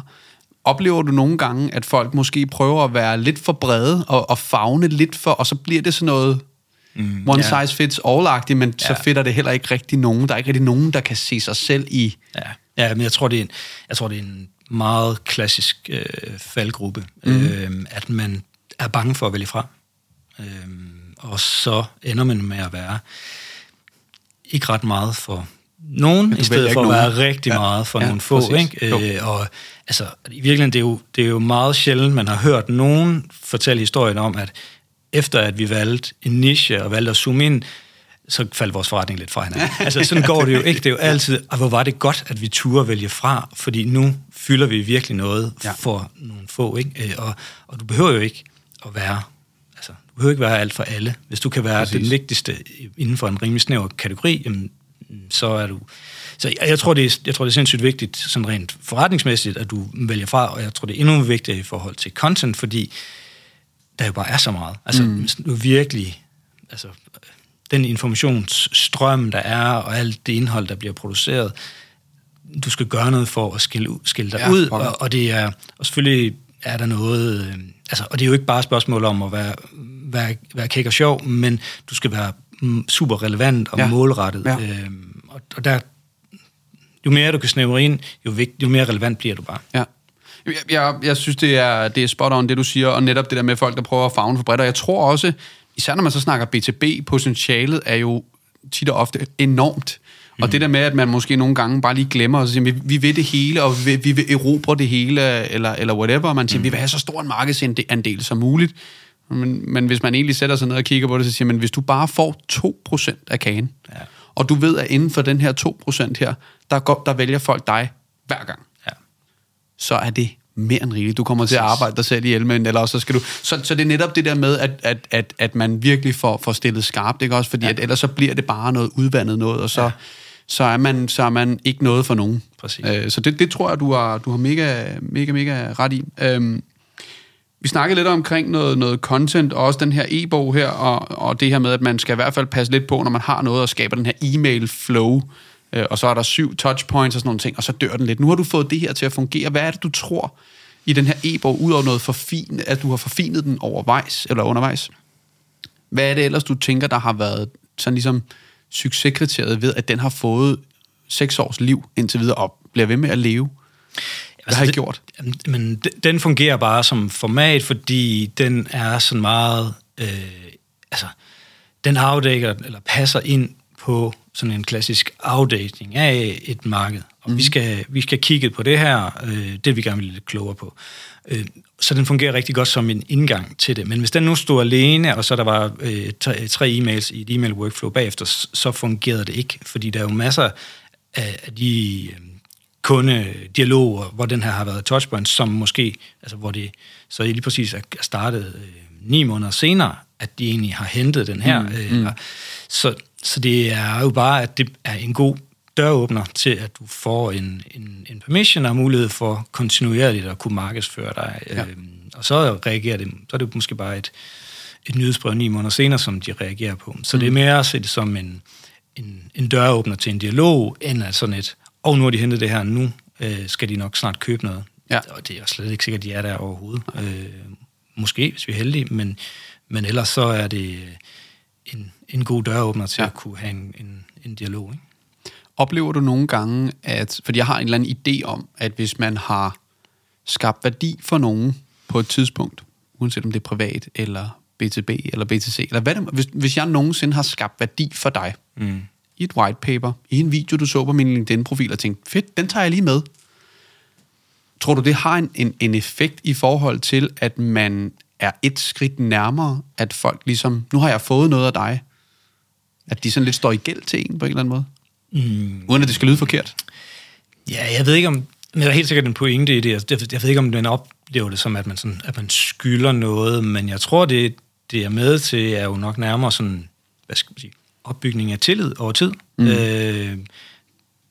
Oplever du nogle gange, at folk måske prøver at være lidt for brede og, og fagne lidt for, og så bliver det sådan noget mm, one yeah. size fits all men ja. så fitter det heller ikke rigtig nogen. Der er ikke rigtig nogen, der kan se sig selv i... Ja, ja men jeg tror, det er en, jeg tror, det er en meget klassisk øh, faldgruppe, mm. øh, at man er bange for at vælge fra. Øh, og så ender man med at være ikke ret meget for nogen, i stedet for at være nogen. rigtig ja. meget for ja, nogle få. Ikke? Øh, og altså, i virkeligheden, det er, jo, det er jo meget sjældent, man har hørt nogen fortælle historien om, at efter at vi valgte en niche og valgte at zoome ind, så faldt vores forretning lidt fra hinanden. Altså, sådan går det jo ikke. Det er jo altid, og hvor var det godt, at vi turde vælge fra, fordi nu fylder vi virkelig noget ja. for nogle få. Ikke? Øh, og, og du behøver jo ikke at være altså, du behøver ikke være alt for alle. Hvis du kan være Præcis. den vigtigste inden for en rimelig snæver kategori, jamen, så er du... Så jeg, jeg, tror, det er, jeg tror, det er sindssygt vigtigt, sådan rent forretningsmæssigt, at du vælger fra, og jeg tror, det er endnu vigtigere i forhold til content, fordi der jo bare er så meget. Altså, mm. virkelig... Altså, den informationsstrøm, der er, og alt det indhold, der bliver produceret, du skal gøre noget for at skille, skille dig ja, ud, og, og det er, og selvfølgelig er der noget, øh, altså, og det er jo ikke bare et spørgsmål om at være, være, være kæk og sjov, men du skal være super relevant og ja. målrettet. Ja. Øhm, og, og der, jo mere du kan snævre ind, jo, vigt, jo mere relevant bliver du bare. Ja. Jeg, jeg, jeg synes, det er, det er spot on, det du siger, og netop det der med folk, der prøver at fagne for bredt. Og jeg tror også, især når man så snakker B2B, potentialet er jo tit og ofte enormt. Mm. Og det der med, at man måske nogle gange bare lige glemmer, og siger, vi, vi vil det hele, og vi, vi vil erobre det hele, eller, eller whatever, og man siger, mm. vi vil have så stor en markedsandel som muligt. Men, men hvis man egentlig sætter sig ned og kigger på det, så siger man, hvis du bare får 2% af kagen, ja. og du ved, at inden for den her 2% her, der, går, der vælger folk dig hver gang. Så er det mere end rigeligt. Du kommer til at arbejde dig selv ihjel, men eller også så skal du... Så, så det er netop det der med, at, at, at, at man virkelig får, får stillet skarpt, ikke også? Fordi ja. at, ellers så bliver det bare noget udvandet noget, og så, ja. så, er, man, så er man ikke noget for nogen. Præcis. Øh, så det, det tror jeg, du har, du har mega, mega, mega ret i. Øhm, vi snakkede lidt omkring noget, noget content, og også den her e-bog her, og, og det her med, at man skal i hvert fald passe lidt på, når man har noget, og skaber den her e-mail flow, øh, og så er der syv touchpoints og sådan nogle ting, og så dør den lidt. Nu har du fået det her til at fungere. Hvad er det, du tror i den her e-bog, udover noget forfin, at du har forfinet den overvejs, eller undervejs? Hvad er det ellers, du tænker, der har været sådan ligesom succeskriteriet ved, at den har fået seks års liv indtil videre, og bliver ved med at leve? Hvad altså, har I gjort? Men den fungerer bare som format, fordi den er sådan meget... Øh, altså, den afdækker, eller passer ind på sådan en klassisk afdating af et marked. Og mm. vi, mhm. skal, vi skal kigge på det her, øh, det vi gerne vil lidt klogere på. Øh, så den fungerer rigtig godt som en indgang til det. Men hvis den nu stod alene, og så der var øh, tre, tre e-mails i et e-mail workflow bagefter, så fungerede det ikke, fordi der er jo masser af, af de... Øh, kundedialoger, hvor den her har været touchpoint, som måske, altså hvor det så lige præcis er startet øh, ni måneder senere, at de egentlig har hentet den her. Mm, øh, mm. Så, så det er jo bare, at det er en god døråbner til, at du får en, en, en permission og mulighed for kontinuerligt at kunne markedsføre dig. Ja. Øhm, og så reagerer det, så er det måske bare et, et nyhedsbrev ni måneder senere, som de reagerer på. Så mm. det er mere at se det som en, en, en døråbner til en dialog, end at sådan et, og oh, nu har de hentet det her, nu øh, skal de nok snart købe noget. Ja. Og det er jo slet ikke sikkert, at de er der overhovedet. Øh, måske, hvis vi er heldige, men, men ellers så er det en, en god døråbner til ja. at kunne have en, en, en dialog. Ikke? Oplever du nogle gange, at, fordi jeg har en eller anden idé om, at hvis man har skabt værdi for nogen på et tidspunkt, uanset om det er privat, eller BTB, eller BTC, eller hvad det, hvis, hvis jeg nogensinde har skabt værdi for dig, mm. i et white paper, i en video, du så på min LinkedIn-profil, og tænkte, fedt, den tager jeg lige med. Tror du, det har en, en, en effekt i forhold til, at man er et skridt nærmere, at folk ligesom, nu har jeg fået noget af dig, at de sådan lidt står i gæld til en på en eller anden måde? Mm. Uden at det skal lyde forkert. Ja, jeg ved ikke om... Men der er helt sikkert en pointe i det. Jeg, jeg ved ikke, om man oplever det som, at man, sådan, at man skylder noget, men jeg tror, det, det er med til, er jo nok nærmere sådan, hvad skal man sige, opbygning af tillid over tid. Mm. Øh,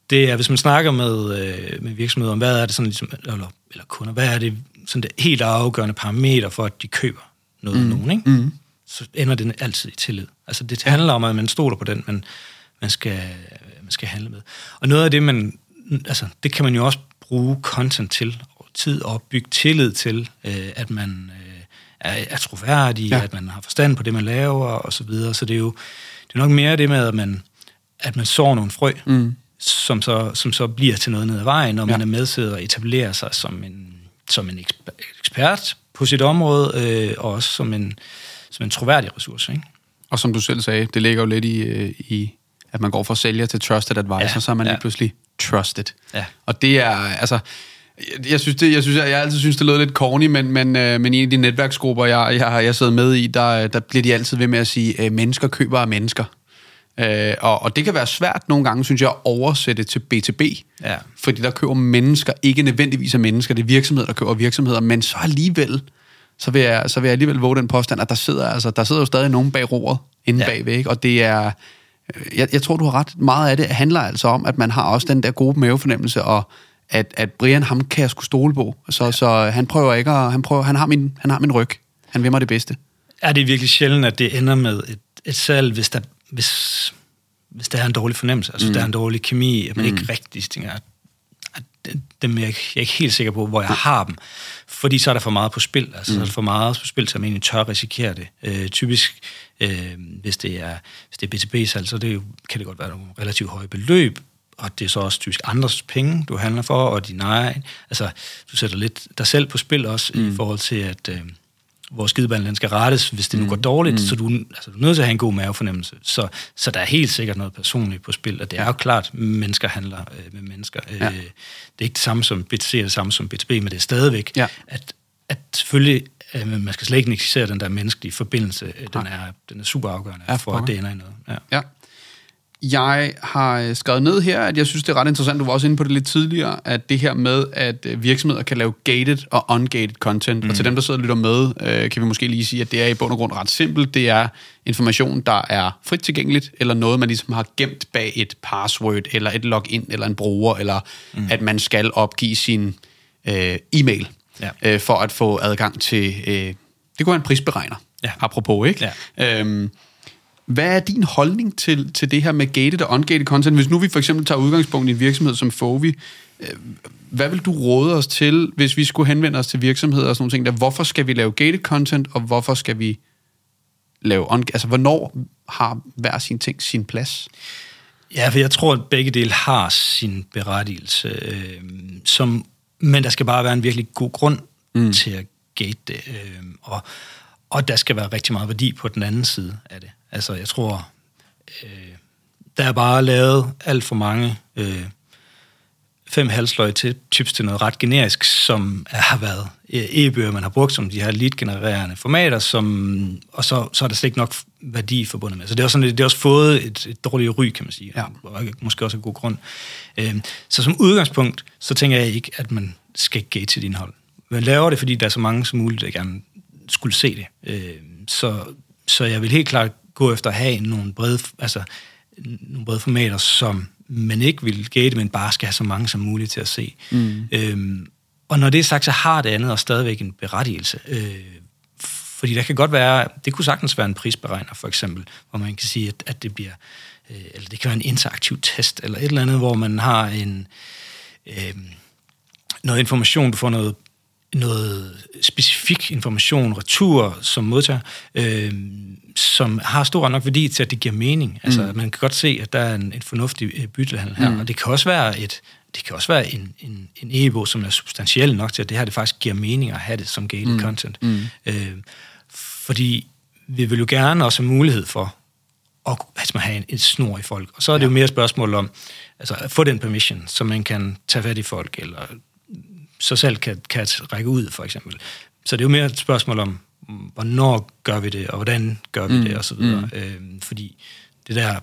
det er, hvis man snakker med, øh, med virksomheder om, hvad er det sådan, ligesom, eller, eller kunder, hvad er det sådan det helt afgørende parameter for, at de køber noget mm. nogen, ikke? Mm. Så ender det altid i tillid. Altså det handler om, at man stoler på den, man, man skal man skal handle med. Og noget af det, man, altså, det kan man jo også bruge content til, tid og bygge tillid til, øh, at man øh, er, er troværdig, ja. at man har forstand på det, man laver, og så videre. Så det er jo det er nok mere det med, at man, at man sår nogle frø, mm. som, så, som så bliver til noget ned ad vejen, når ja. man er med til at etablere sig som en, som en ekspert på sit område, øh, og også som en, som en troværdig ressource. Ikke? Og som du selv sagde, det ligger jo lidt i, øh, i at man går fra sælger til trusted advisor, ja, så er man ja. lige pludselig trusted. Ja. Og det er, altså, jeg synes, det, jeg, synes, jeg, jeg altid synes, det lød lidt corny, men, men, øh, men i en af de netværksgrupper, jeg, jeg, jeg sidder med i, der, der bliver de altid ved med at sige, at mennesker køber af mennesker. Øh, og, og det kan være svært nogle gange, synes jeg, at oversætte til B2B. Ja. Fordi der køber mennesker, ikke nødvendigvis af mennesker, det er virksomheder, der køber virksomheder, men så alligevel, så vil jeg, så vil jeg alligevel våge den påstand, at der sidder, altså, der sidder jo stadig nogen bag roret inde ja. bagved, ikke? og det er, jeg, jeg tror, du har ret. Meget af det handler altså om, at man har også den der gode mavefornemmelse, og at, at Brian, ham kan jeg skulle stole på. Så, ja. så han prøver ikke at, han, prøver, han, har min, han har min ryg. Han vil mig det bedste. Er det virkelig sjældent, at det ender med et, et salg, hvis der, hvis, hvis der er en dårlig fornemmelse, altså mm. der er en dårlig kemi, at man mm. ikke rigtig tænker, dem er jeg, jeg er ikke helt sikker på, hvor jeg har dem. Fordi så er der for meget på spil. Altså, mm. så er der for meget på spil, så man egentlig tør risikere det. Øh, typisk Øh, hvis, det er, hvis det er B2B-salg, så det kan det godt være nogle relativt høje beløb, og det er så også typisk andres penge, du handler for, og din egen. Altså, du sætter lidt dig selv på spil også, mm. i forhold til, at øh, hvor skideballen skal rettes, hvis det nu mm. går dårligt, mm. så du, altså, du er nødt til at have en god mavefornemmelse. Så, så der er helt sikkert noget personligt på spil, og det er jo klart, mennesker handler øh, med mennesker. Ja. Øh, det er ikke det samme som BTC, det samme som BTB, men det er stadigvæk, ja. at, at selvfølgelig øh, man skal slet ikke negligere den der menneskelige forbindelse. Øh, den er, den er super afgørende ja, for, at det ender i noget. Ja. ja. Jeg har øh, skrevet ned her, at jeg synes, det er ret interessant, du var også inde på det lidt tidligere, at det her med, at øh, virksomheder kan lave gated og ungated content. Mm. Og til dem, der sidder og lytter med, kan vi måske lige sige, at det er i bund og grund ret simpelt. Det er information, der er frit tilgængeligt, eller noget, man ligesom har gemt bag et password, eller et login, eller en bruger, eller mm. at man skal opgive sin øh, e-mail ja. øh, for at få adgang til, øh, det kunne være en prisberegner, ja. apropos, ikke? Ja. Øhm, hvad er din holdning til, til det her med gated og ungated content? Hvis nu vi for eksempel tager udgangspunkt i en virksomhed som Fovi, øh, hvad vil du råde os til, hvis vi skulle henvende os til virksomheder og sådan nogle ting der? Hvorfor skal vi lave gated content, og hvorfor skal vi lave on, altså hvornår har hver sin ting sin plads? Ja, for jeg tror, at begge dele har sin berettigelse. Øh, som men der skal bare være en virkelig god grund mm. til at gate det. Øh, og, og der skal være rigtig meget værdi på den anden side af det. Altså, jeg tror, øh, der er bare lavet alt for mange øh, fem halsløg til chips til noget ret generisk, som har været e-bøger, man har brugt som de her lead-genererende formater, som, og så, så er der slet ikke nok værdi forbundet med. Så det er, sådan, det er også fået et, et dårligt ry, kan man sige, ja. og måske også en god grund. Øhm, så som udgangspunkt, så tænker jeg ikke, at man skal gate til dit indhold. Man laver det, fordi der er så mange som muligt, der gerne skulle se det. Øhm, så, så jeg vil helt klart gå efter at have nogle brede, altså, nogle brede formater, som man ikke vil gate, men bare skal have så mange som muligt til at se. Mm. Øhm, og når det er sagt, så har det andet og stadigvæk en berettigelse. Øh, fordi der kan godt være, det kunne sagtens være en prisberegner for eksempel, hvor man kan sige, at, at det bliver, øh, eller det kan være en interaktiv test, eller et eller andet, hvor man har en, øh, noget information, du får noget noget specifik information, retur som modtager, øh, som har stor nok værdi til, at det giver mening. Altså, mm. man kan godt se, at der er en, en fornuftig øh, byttehandel her, mm. og det kan også være et det kan også være en, en, en e-bog, som er substantiel nok til, at det her det faktisk giver mening at have det som gated mm. content. Mm. Øh, fordi vi vil jo gerne også have mulighed for at altså, have en, et snor i folk. Og så er det ja. jo mere et spørgsmål om altså, at få den permission, så man kan tage fat i folk, eller så selv kan, kan række ud, for eksempel. Så det er jo mere et spørgsmål om, hvornår gør vi det, og hvordan gør vi mm. det, og så videre. Mm. Øh, fordi det der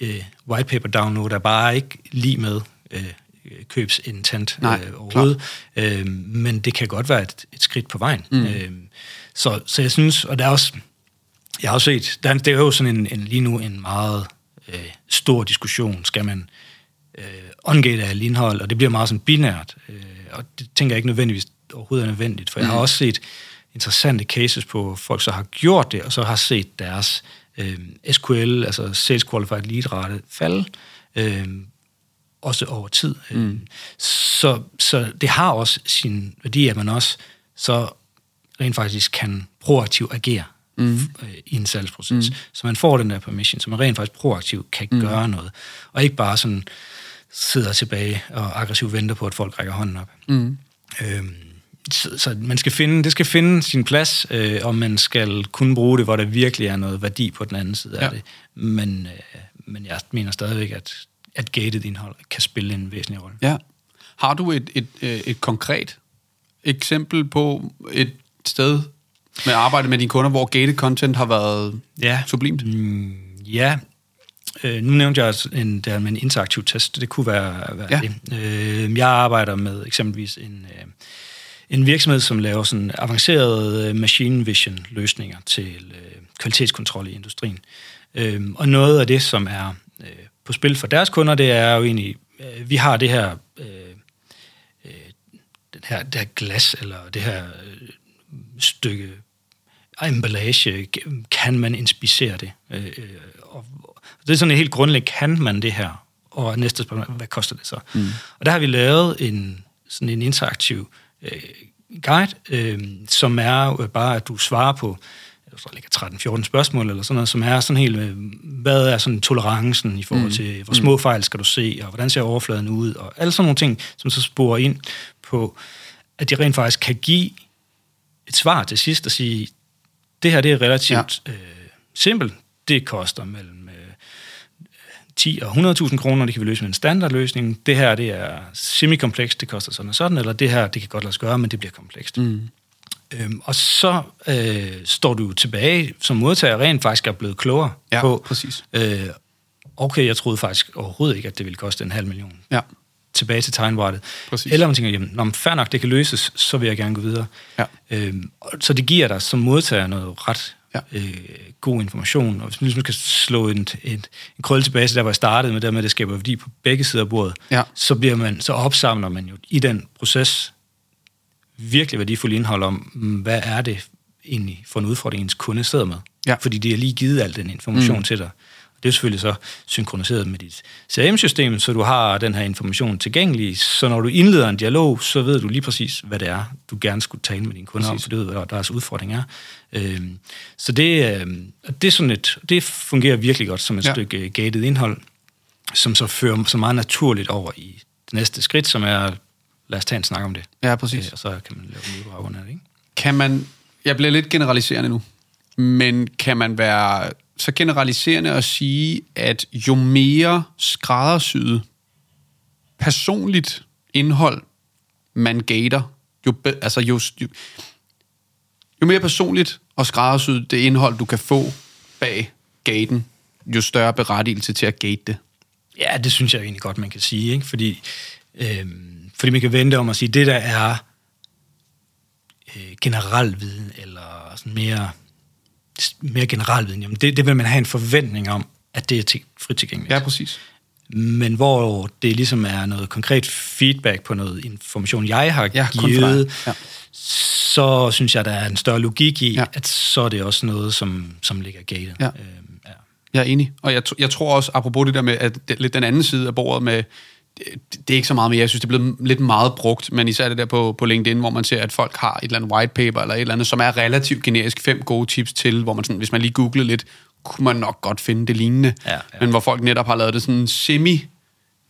øh, white paper download er bare ikke lige med øh, købsintent Nej, øh, overhovedet. Øh, men det kan godt være et, et skridt på vejen. Mm. Øh, så, så jeg synes, og der er også, jeg har også set, der, det er jo sådan en, en, lige nu en meget øh, stor diskussion. Skal man øh, ongate af indhold, og det bliver meget sådan binært. Øh, og det tænker jeg ikke nødvendigvis overhovedet er nødvendigt, for jeg har mm. også set interessante cases på folk, der har gjort det, og så har set deres øh, SQL, altså Sales Qualified Lead rate, falde, øh, også over tid. Mm. Så, så det har også sin værdi, at man også så rent faktisk kan proaktivt agere mm. Øh, i en salgsproces. Mm. Så man får den der permission, så man rent faktisk proaktivt kan mm. gøre noget. Og ikke bare sådan sidder tilbage og aggressivt venter på, at folk rækker hånden op. Mm. Øhm, så, så man skal finde, det skal finde sin plads, øh, og man skal kunne bruge det, hvor der virkelig er noget værdi på den anden side ja. af det. Men, øh, men jeg mener stadigvæk, at, at gated indhold kan spille en væsentlig rolle. Ja. Har du et, et, øh, et konkret eksempel på et sted med arbejde med dine kunder, hvor gated content har været ja. sublimt? Mm, ja, Øh, nu nævnte jeg en, der med en interaktiv test. Det kunne være, være ja. det. Øh, jeg arbejder med eksempelvis en, øh, en virksomhed, som laver sådan avancerede øh, machine vision løsninger til øh, kvalitetskontrol i industrien. Øh, og noget af det, som er øh, på spil for deres kunder, det er jo egentlig, øh, vi har det her, øh, øh, den her, det her glas, eller det her øh, stykke emballage, kan man inspicere det? Øh, øh det er sådan helt grundlæggende, kan man det her? Og næste spørgsmål, hvad koster det så? Mm. Og der har vi lavet en, sådan en interaktiv øh, guide, øh, som er bare, at du svarer på jeg tror, ligger 13-14 spørgsmål eller sådan noget, som er sådan helt, øh, hvad er sådan tolerancen i forhold mm. til, hvor små mm. fejl skal du se, og hvordan ser overfladen ud, og alle sådan nogle ting, som så sporer ind på, at de rent faktisk kan give et svar til sidst og sige, det her det er relativt ja. øh, simpelt, det koster mellem 10 og 100.000 kroner, det kan vi løse med en standardløsning. Det her, det er semi-komplekst, det koster sådan og sådan, eller det her, det kan godt lade sig gøre, men det bliver komplekst. Mm. Øhm, og så øh, står du tilbage som modtager rent faktisk er blevet klogere ja, på, præcis. Øh, okay, jeg troede faktisk overhovedet ikke, at det ville koste en halv million. Ja. Tilbage til tegnbrættet. Præcis. Eller man tænker, jamen, når man fair nok, det kan løses, så vil jeg gerne gå videre. Ja. Øhm, så det giver dig som modtager noget ret ja. øh, god information. Og hvis man ligesom kan slå en, en, en krølle tilbage til der, hvor jeg startede med, der med, at det skaber værdi på begge sider af bordet, ja. så, bliver man, så opsamler man jo i den proces virkelig værdifuld indhold om, hvad er det egentlig for en udfordring, ens kunde sidder med. Ja. Fordi det er lige givet al den information mm. til dig. Det er selvfølgelig så synkroniseret med dit CRM-system, så du har den her information tilgængelig. Så når du indleder en dialog, så ved du lige præcis, hvad det er, du gerne skulle tale med dine kunder præcis. om, for det ved, hvad deres udfordring er. Øhm, så det, øhm, det, er sådan et, det fungerer virkelig godt som et ja. stykke gated indhold, som så fører så meget naturligt over i det næste skridt, som er, lad os tage en snak om det. Ja, præcis. Øh, og så kan man lave en uddrag af det, ikke? Kan man, jeg bliver lidt generaliserende nu, men kan man være så generaliserende at sige, at jo mere skræddersyet personligt indhold man gater, jo, be, altså jo, jo, jo mere personligt og skræddersyet det indhold, du kan få bag gaten, jo større berettigelse til at gate det. Ja, det synes jeg egentlig godt, man kan sige. Ikke? Fordi, øh, fordi man kan vente om at sige, det der er øh, generel viden, eller sådan mere, mere generel viden, jamen det, det vil man have en forventning om, at det er til, frit tilgængeligt. Ja, præcis. Men hvor det ligesom er noget konkret feedback på noget information, jeg har Ja, givet. Ja. så synes jeg, der er en større logik i, Ja. at så er det også noget, som, som ligger gated. Ja. Øhm, ja. Jeg er enig. Og jeg, jeg tror også, apropos det der med, at det, lidt den anden side af bordet med, det, er ikke så meget mere, jeg synes, det er blevet lidt meget brugt, men især det der på, på LinkedIn, hvor man ser, at folk har et eller andet white paper, eller et eller andet, som er relativt generisk, fem gode tips til, hvor man sådan, hvis man lige googler lidt, kunne man nok godt finde det lignende. Ja, ja. Men hvor folk netop har lavet det sådan semi,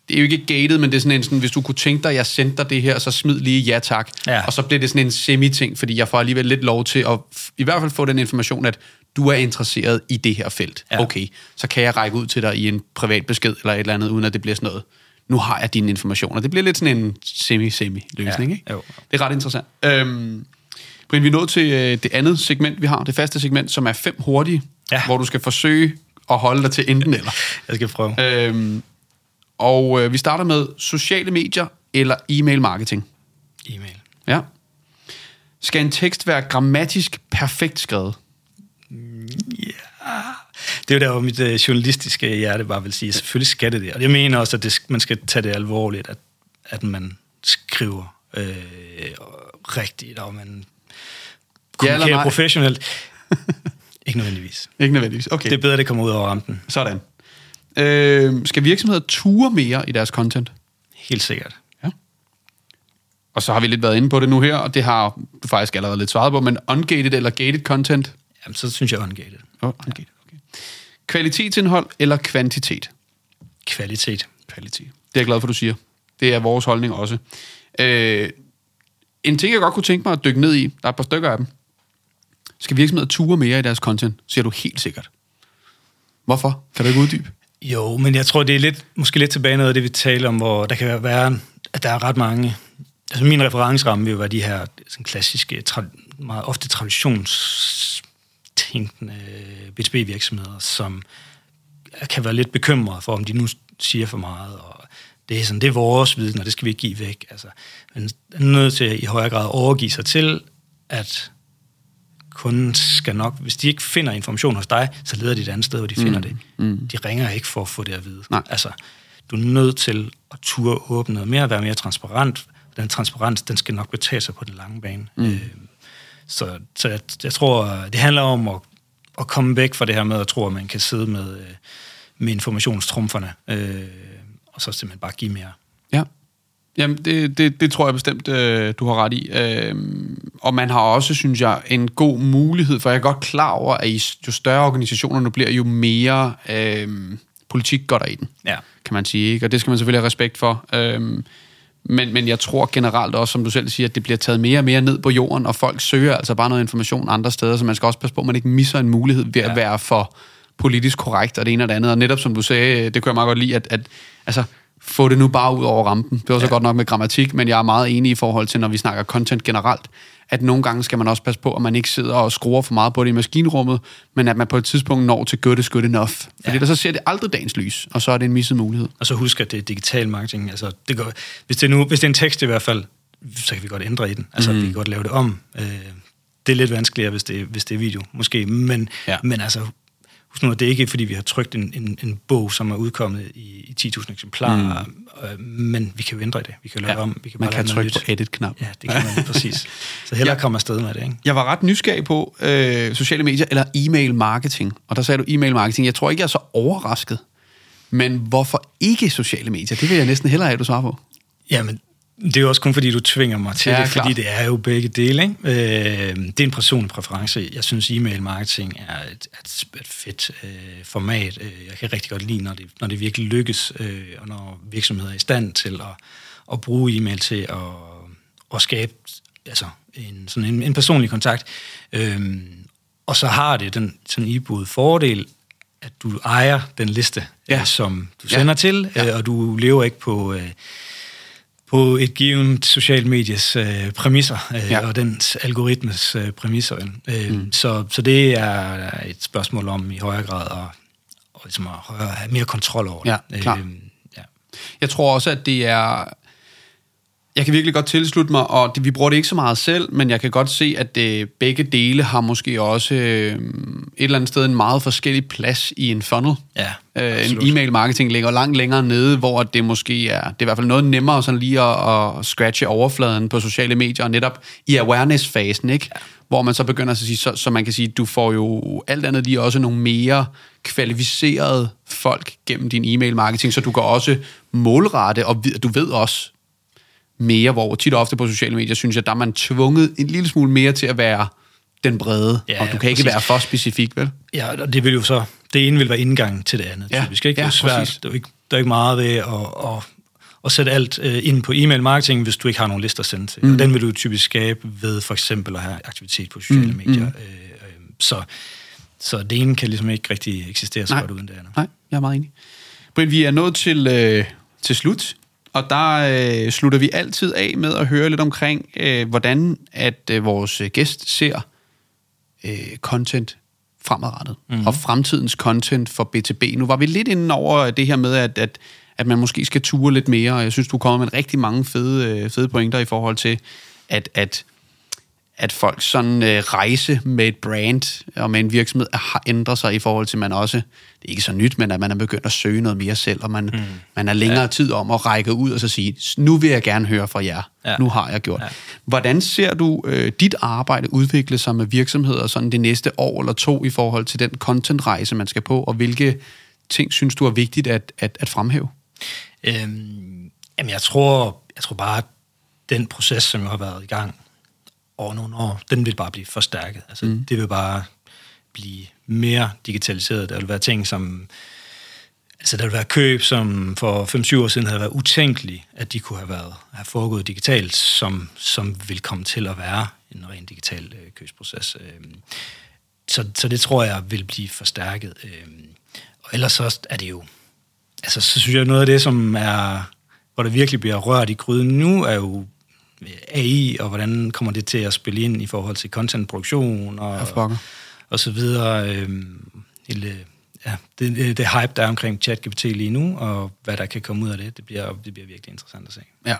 det er jo ikke gated, men det er sådan en, sådan, hvis du kunne tænke dig, at jeg sendte dig det her, så smid lige ja tak. Ja. Og så bliver det sådan en semi-ting, fordi jeg får alligevel lidt lov til at i hvert fald få den information, at du er interesseret i det her felt. Ja. Okay, så kan jeg række ud til dig i en privat besked eller et eller andet, uden at det bliver sådan noget. Nu har jeg dine informationer. Det bliver lidt sådan en semi-semi-løsning, Ja, ikke? jo. Det er ret interessant. Øhm, Brian, vi er nået til øh, det andet segment, vi har. Det faste segment, som er fem hurtige, Ja. hvor du skal forsøge at holde dig til enten eller. Jeg skal prøve. Øhm, og øh, vi starter med sociale medier eller e-mail marketing. E-mail. Ja. Skal en tekst være grammatisk perfekt skrevet? Det er jo der, hvor mit øh, journalistiske hjerte bare vil sige, selvfølgelig skal det det. Og jeg mener også, at det, man skal tage det alvorligt, at, at man skriver øh, rigtigt, og man Ja kommunikerer nej? professionelt. Ikke nødvendigvis. Ikke nødvendigvis. Okay, Det er bedre, at det kommer ud over rampen. sådan. Øh, skal virksomheder ture mere i deres content? Helt sikkert. Ja. Og så har vi lidt været inde på det nu her, og det har du faktisk allerede lidt svaret på, men ungated eller gated content? Jamen, så synes jeg ungated. Oh, ungated. Kvalitetsindhold eller kvantitet? Kvalitet. Kvalitet. Det er jeg glad for, du siger. Det er vores holdning også. Øh, en ting, jeg godt kunne tænke mig at dykke ned i, der er et par stykker af dem. Skal virksomheder ture mere i deres content? Siger du helt sikkert. Hvorfor? Kan du ikke uddybe? Jo, men jeg tror, det er lidt, måske lidt tilbage noget af det, vi taler om, hvor der kan være, at der er ret mange... Altså min referenceramme vil jo være de her sådan klassiske, tra, meget ofte traditionstænkende B2B-virksomheder, som kan være lidt bekymrede for, om de nu siger for meget, og det er sådan, det er vores viden, og det skal vi ikke give væk. Altså, men er nødt til at i højere grad overgive sig til, at kunden skal nok, hvis de ikke finder information hos dig, så leder de et andet sted, hvor de finder det. De ringer ikke for at få det at vide. Nej. Altså, du er nødt til at turde åbne noget mere, være mere transparent. Den transparens, den skal nok betale sig på den lange bane. Mm. Øh, så så jeg, jeg tror, det handler om at, at komme væk fra det her med at tro, at man kan sidde med, øh, med informationstrumferne, øh, og så simpelthen bare give mere. Ja. Jamen, det, det, det tror jeg bestemt, øh, du har ret i. Øh, og man har også, synes jeg, en god mulighed, for jeg er godt klar over, at i- jo større organisationer nu bliver, jo mere øh, politik går der i den, Ja. kan man sige. Ikke? Og det skal man selvfølgelig have respekt for. Øh, men, men jeg tror generelt også, som du selv siger, at det bliver taget mere og mere ned på jorden, og folk søger altså bare noget information andre steder, så man skal også passe på, at man ikke misser en mulighed ved at Ja. være for politisk korrekt, og det ene og det andet. Og netop som du sagde, det kunne jeg meget godt lide, at, at altså, få det nu bare ud over rampen. Det var så ja. godt nok med grammatik, men jeg er meget enig i forhold til, når vi snakker content generelt, at nogle gange skal man også passe på, at man ikke sidder og skruer for meget på det i maskinrummet, men at man på et tidspunkt når til good is good enough. Fordi ja. der så ser det aldrig dagens lys, og så er det en misset mulighed. Og så husk, at det er digital marketing. Altså, det går, hvis, det nu, hvis det er en tekst i hvert fald, så kan vi godt ændre i den. Altså, mm. vi kan godt lave det om. Øh, det er lidt vanskeligere, hvis det, hvis det er video, måske. Men, ja. men altså, nu, at det er ikke fordi, vi har trykt en, en, en bog, som er udkommet i, i 10.000 eksemplarer, mm. øh, men vi kan jo ændre i det. Vi kan lave det om. Vi kan man bare kan noget trykke på edit-knap. Ja, det kan man lige præcis. Så hellere Ja. komme afsted med det, ikke? Jeg var ret nysgerrig på øh, sociale medier eller e-mail marketing. Og der sagde du e-mail marketing. Jeg tror ikke, jeg er så overrasket. Men hvorfor ikke sociale medier? Det vil jeg næsten hellere have, at du svarer på. Jamen, det er jo også kun fordi, du tvinger mig til Ja, det, klart. fordi det er jo begge dele. Ikke? Øh, det er en personlig præference. Jeg synes, e-mail marketing er et, et, et fedt øh, format. Øh, Jeg kan rigtig godt lide, når det, når det virkelig lykkes, øh, og når virksomheder er i stand til at, at bruge e-mail til at, at skabe altså, en, sådan en, en personlig kontakt. Øh, og så har det den sådan iboede fordel, at du ejer den liste, Ja. ja. som du sender ja. til, Ja. øh, og du lever ikke på... Øh, på et givet social medies øh, præmisser, øh, ja. og dens algoritmes øh, præmisser. Øh, mm. så, så det er et spørgsmål om i højere grad at, at, ligesom at have mere kontrol over det. Ja, klar. Øh, ja. Jeg tror også, at det er jeg kan virkelig godt tilslutte mig, og det, vi bruger det ikke så meget selv, men jeg kan godt se, at det, begge dele har måske også øh, et eller andet sted en meget forskellig plads i en funnel. Ja, øh, en e-mail marketing ligger langt længere nede, hvor det måske er, det er i hvert fald noget nemmere sådan lige at, at scratche overfladen på sociale medier, og netop i awareness-fasen, ikke? Ja. hvor man så begynder at sige, så, så man kan sige, du får jo alt andet lige også nogle mere kvalificerede folk gennem din e-mail marketing, så du kan også målrette, og du ved også, mere, hvor tit og ofte på sociale medier, synes jeg, der er man tvunget en lille smule mere til at være den brede, ja, og du kan ikke være for specifik, vel? Ja, og det vil jo så, det ene vil være indgang til det andet. Ja, vi skal ikke ja, være svært. Der er, ikke, der er ikke meget ved at, at, at sætte alt uh, ind på e-mail marketing, hvis du ikke har nogen lister at sende til. Mm. Og den vil du typisk skabe ved for eksempel at have aktivitet på sociale mm. medier. Mm. Så, så det ene kan ligesom ikke rigtig eksistere så godt uden det andet. Nej, jeg er meget enig. Britt, vi er nået til, øh, til slut og der øh, slutter vi altid af med at høre lidt omkring, øh, hvordan at øh, vores gæst ser øh, content fremadrettet, mm-hmm. og fremtidens content for BTB. Nu var vi lidt inde over det her med, at, at, at man måske skal ture lidt mere, og jeg synes, du kommer med rigtig mange fede, øh, fede pointer i forhold til, at, at at folk sådan øh, rejse med et brand og med en virksomhed har ændret sig i forhold til, at man også, det er ikke så nyt, men at man er begyndt at søge noget mere selv, og man, mm. man er længere ja. tid om at række ud og så sige, nu vil jeg gerne høre fra jer. Ja. Nu har jeg gjort. Ja. Hvordan ser du øh, dit arbejde udvikle sig med virksomheder sådan det næste år eller to i forhold til den content-rejse, man skal på, og hvilke ting synes du er vigtigt at, at, at fremhæve? Øhm, jamen jeg tror, jeg tror bare, at den proces, som jeg har været i gang over nogle år, den vil bare blive forstærket. Altså, mm. Det vil bare blive mere digitaliseret. Der vil være ting, som... Altså, der vil være køb, som for 5-7 år siden havde været utænkelige, at de kunne have, været, have foregået digitalt, som, som vil komme til at være en ren digital øh, købsproces. Øh, så, så det tror jeg vil blive forstærket. Øh, og ellers så er det jo... Altså, så synes jeg, noget af det, som er... Hvor det virkelig bliver rørt i gryden nu, er jo AI, og hvordan kommer det til at spille ind i forhold til contentproduktion og, og så videre. Øhm, hele, ja, det, det, hype, der er omkring ChatGPT lige nu, og hvad der kan komme ud af det, det bliver, det bliver virkelig interessant at se. Ja.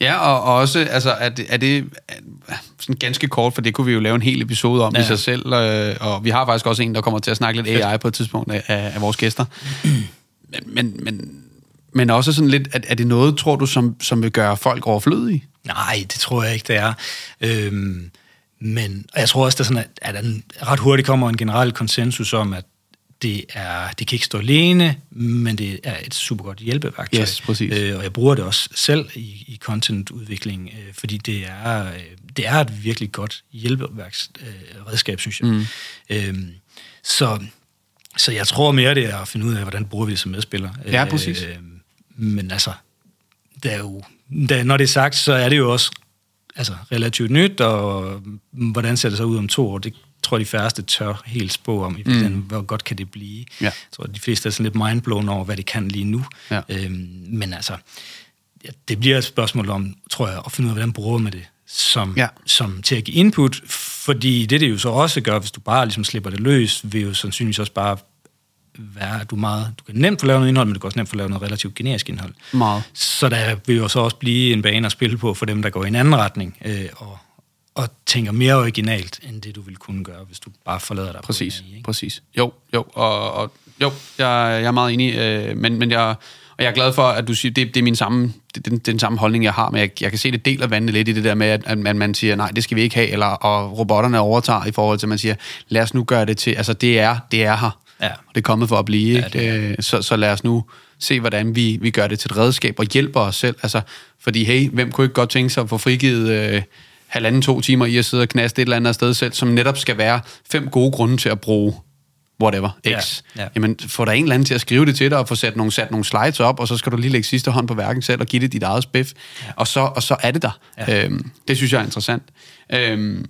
Ja, og, og også, altså, er det, er det sådan ganske kort, for det kunne vi jo lave en hel episode om ja. i sig selv, øh, og vi har faktisk også en, der kommer til at snakke lidt AI på et tidspunkt af, af vores gæster. men, men, men, men også sådan lidt, er, er det noget, tror du, som, som vil gøre folk overflødige? Nej, det tror jeg ikke, det er. Øhm, men og jeg tror også, der sådan, at, at der ret hurtigt kommer en generel konsensus om, at det, er, det kan ikke stå alene, men det er et super godt hjælpeværktøj. Yes, præcis. Øh, og jeg bruger det også selv i, i contentudvikling, øh, fordi det er, øh, det er et virkelig godt hjælperedskab, øh, synes jeg. Mm. Øhm, så, så jeg tror mere, det er at finde ud af, hvordan bruger vi det som medspiller. Ja, præcis. Øh, men altså, det er jo da, når det er sagt, så er det jo også altså, relativt nyt, og hvordan ser det så ud om to år? Det tror jeg, de færreste tør helt spå om, i mm. hvor godt kan det blive. Ja. Jeg tror, de fleste er sådan lidt mindblown over, hvad det kan lige nu. Ja. Øhm, men altså, det bliver et spørgsmål om, tror jeg, at finde ud af, hvordan bruger man det som, ja. som til at give input, fordi det, det jo så også gør, hvis du bare ligesom slipper det løs, vil jo sandsynligvis også bare være, at du, meget, du kan nemt få lavet noget indhold, men du kan også nemt få lavet noget relativt generisk indhold. Meget. Så der vil jo så også blive en bane at spille på for dem, der går i en anden retning, øh, og, og tænker mere originalt, end det du ville kunne gøre, hvis du bare forlader dig præcis, på Præcis, præcis. Jo, jo, og, og jo, jeg, jeg er meget enig, øh, men, men jeg, og jeg er glad for, at du siger, det, det er min samme, det, den, den samme holdning, jeg har, men jeg, jeg kan se, det deler vandet lidt i det der med, at, at man, man siger, nej, det skal vi ikke have, eller og robotterne overtager i forhold til, at man siger, lad os nu gøre det til, altså det er, det er her. Ja. Og det er kommet for at blive. Ja, det er. Øh, så, så lad os nu se, hvordan vi, vi gør det til et redskab og hjælper os selv. Altså, fordi hey, hvem kunne ikke godt tænke sig at få frigivet øh, halvanden, to timer i at sidde og knaste et eller andet sted selv, som netop skal være fem gode grunde til at bruge whatever, X. Ja, ja. Jamen, få der en eller anden til at skrive det til dig, og få sat nogle, sat nogle slides op, og så skal du lige lægge sidste hånd på værken selv, og give det dit eget spiff, ja. og, så, og så er det der. Ja. Øhm, det synes jeg er interessant. Øhm,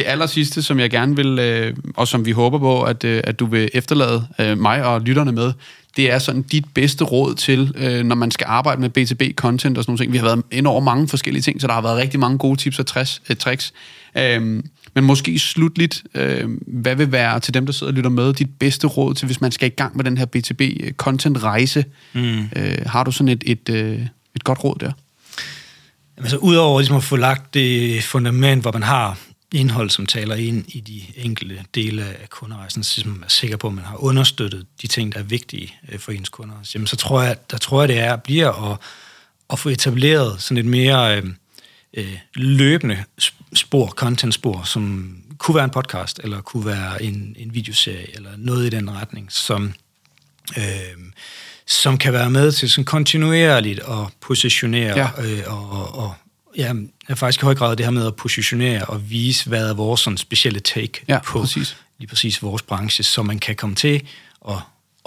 det aller sidste, som jeg gerne vil, øh, og som vi håber på, at, øh, at du vil efterlade øh, mig og lytterne med, det er sådan dit bedste råd til, øh, når man skal arbejde med B2B-content og sådan noget. Vi har været ind over mange forskellige ting, så der har været rigtig mange gode tips og træs, øh, tricks. Øh, men måske slutligt, øh, hvad vil være til dem, der sidder og lytter med, dit bedste råd til, hvis man skal i gang med den her B2B-content-rejse? Mm. Øh, har du sådan et, et, øh, et godt råd der? Altså, udover ligesom at få lagt det fundament, hvor man har indhold, som taler ind i de enkelte dele af kunderejsen, så man er sikker på, at man har understøttet de ting, der er vigtige øh, for ens kunder, jamen, så tror jeg, der tror jeg, det er, bliver at, at få etableret sådan et mere øh, øh, løbende spor, content-spor, som kunne være en podcast, eller kunne være en, en videoserie, eller noget i den retning, som, øh, som kan være med til sådan kontinuerligt at positionere ja. øh, og, og, ja, er faktisk i høj grad det her med at positionere og vise, hvad er vores sådan specielle take ja, på præcis. lige præcis vores branche, så man kan komme til at,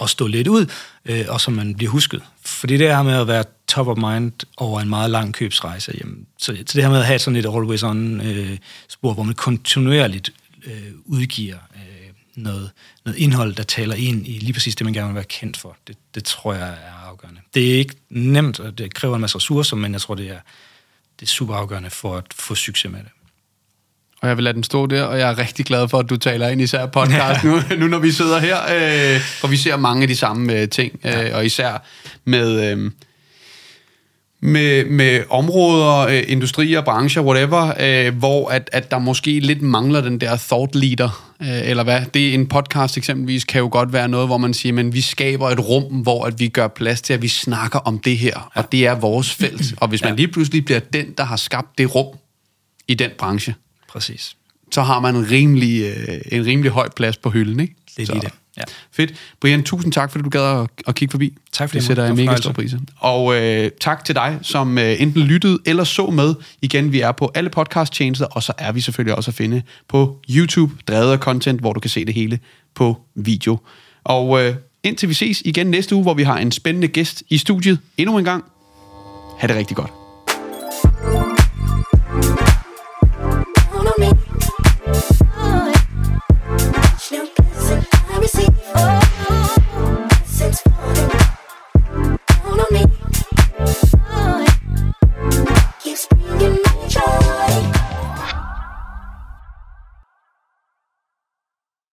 at stå lidt ud, øh, og så man bliver husket. For det her med at være top of mind over en meget lang købsrejse, jamen, så, så det her med at have sådan et always on øh, spor, hvor man kontinuerligt øh, udgiver øh, noget, noget indhold, der taler ind i lige præcis det, man gerne vil være kendt for, det, det tror jeg er afgørende. Det er ikke nemt, og det kræver en masse ressourcer, men jeg tror, det er det er super afgørende for at få succes med det. Og jeg vil lade den stå der, og jeg er rigtig glad for, at du taler ind især podcast nu, nu når vi sidder her, øh, for vi ser mange af de samme øh, ting, øh, ja. og især med... Øh, med, med områder, øh, industrier, brancher, whatever, øh, hvor at, at der måske lidt mangler den der thought leader, øh, eller hvad. Det er en podcast eksempelvis, kan jo godt være noget, hvor man siger, men vi skaber et rum, hvor at vi gør plads til, at vi snakker om det her, ja. og det er vores felt. Og hvis man lige pludselig bliver den, der har skabt det rum i den branche, Præcis. så har man en rimelig, øh, en rimelig høj plads på hylden, ikke? Det er lige det. Ja. Fedt. Brian, tusind tak, fordi du gad at, at kigge forbi. Tak for det. Det sætter jeg mega stor pris. Og øh, tak til dig, som øh, enten lyttede eller så med. Igen, vi er på alle podcast-tjenester, og så er vi selvfølgelig også at finde på YouTube, drevet af content, hvor du kan se det hele på video. Og øh, indtil vi ses igen næste uge, hvor vi har en spændende gæst i studiet endnu en gang. Ha' det rigtig godt. thank you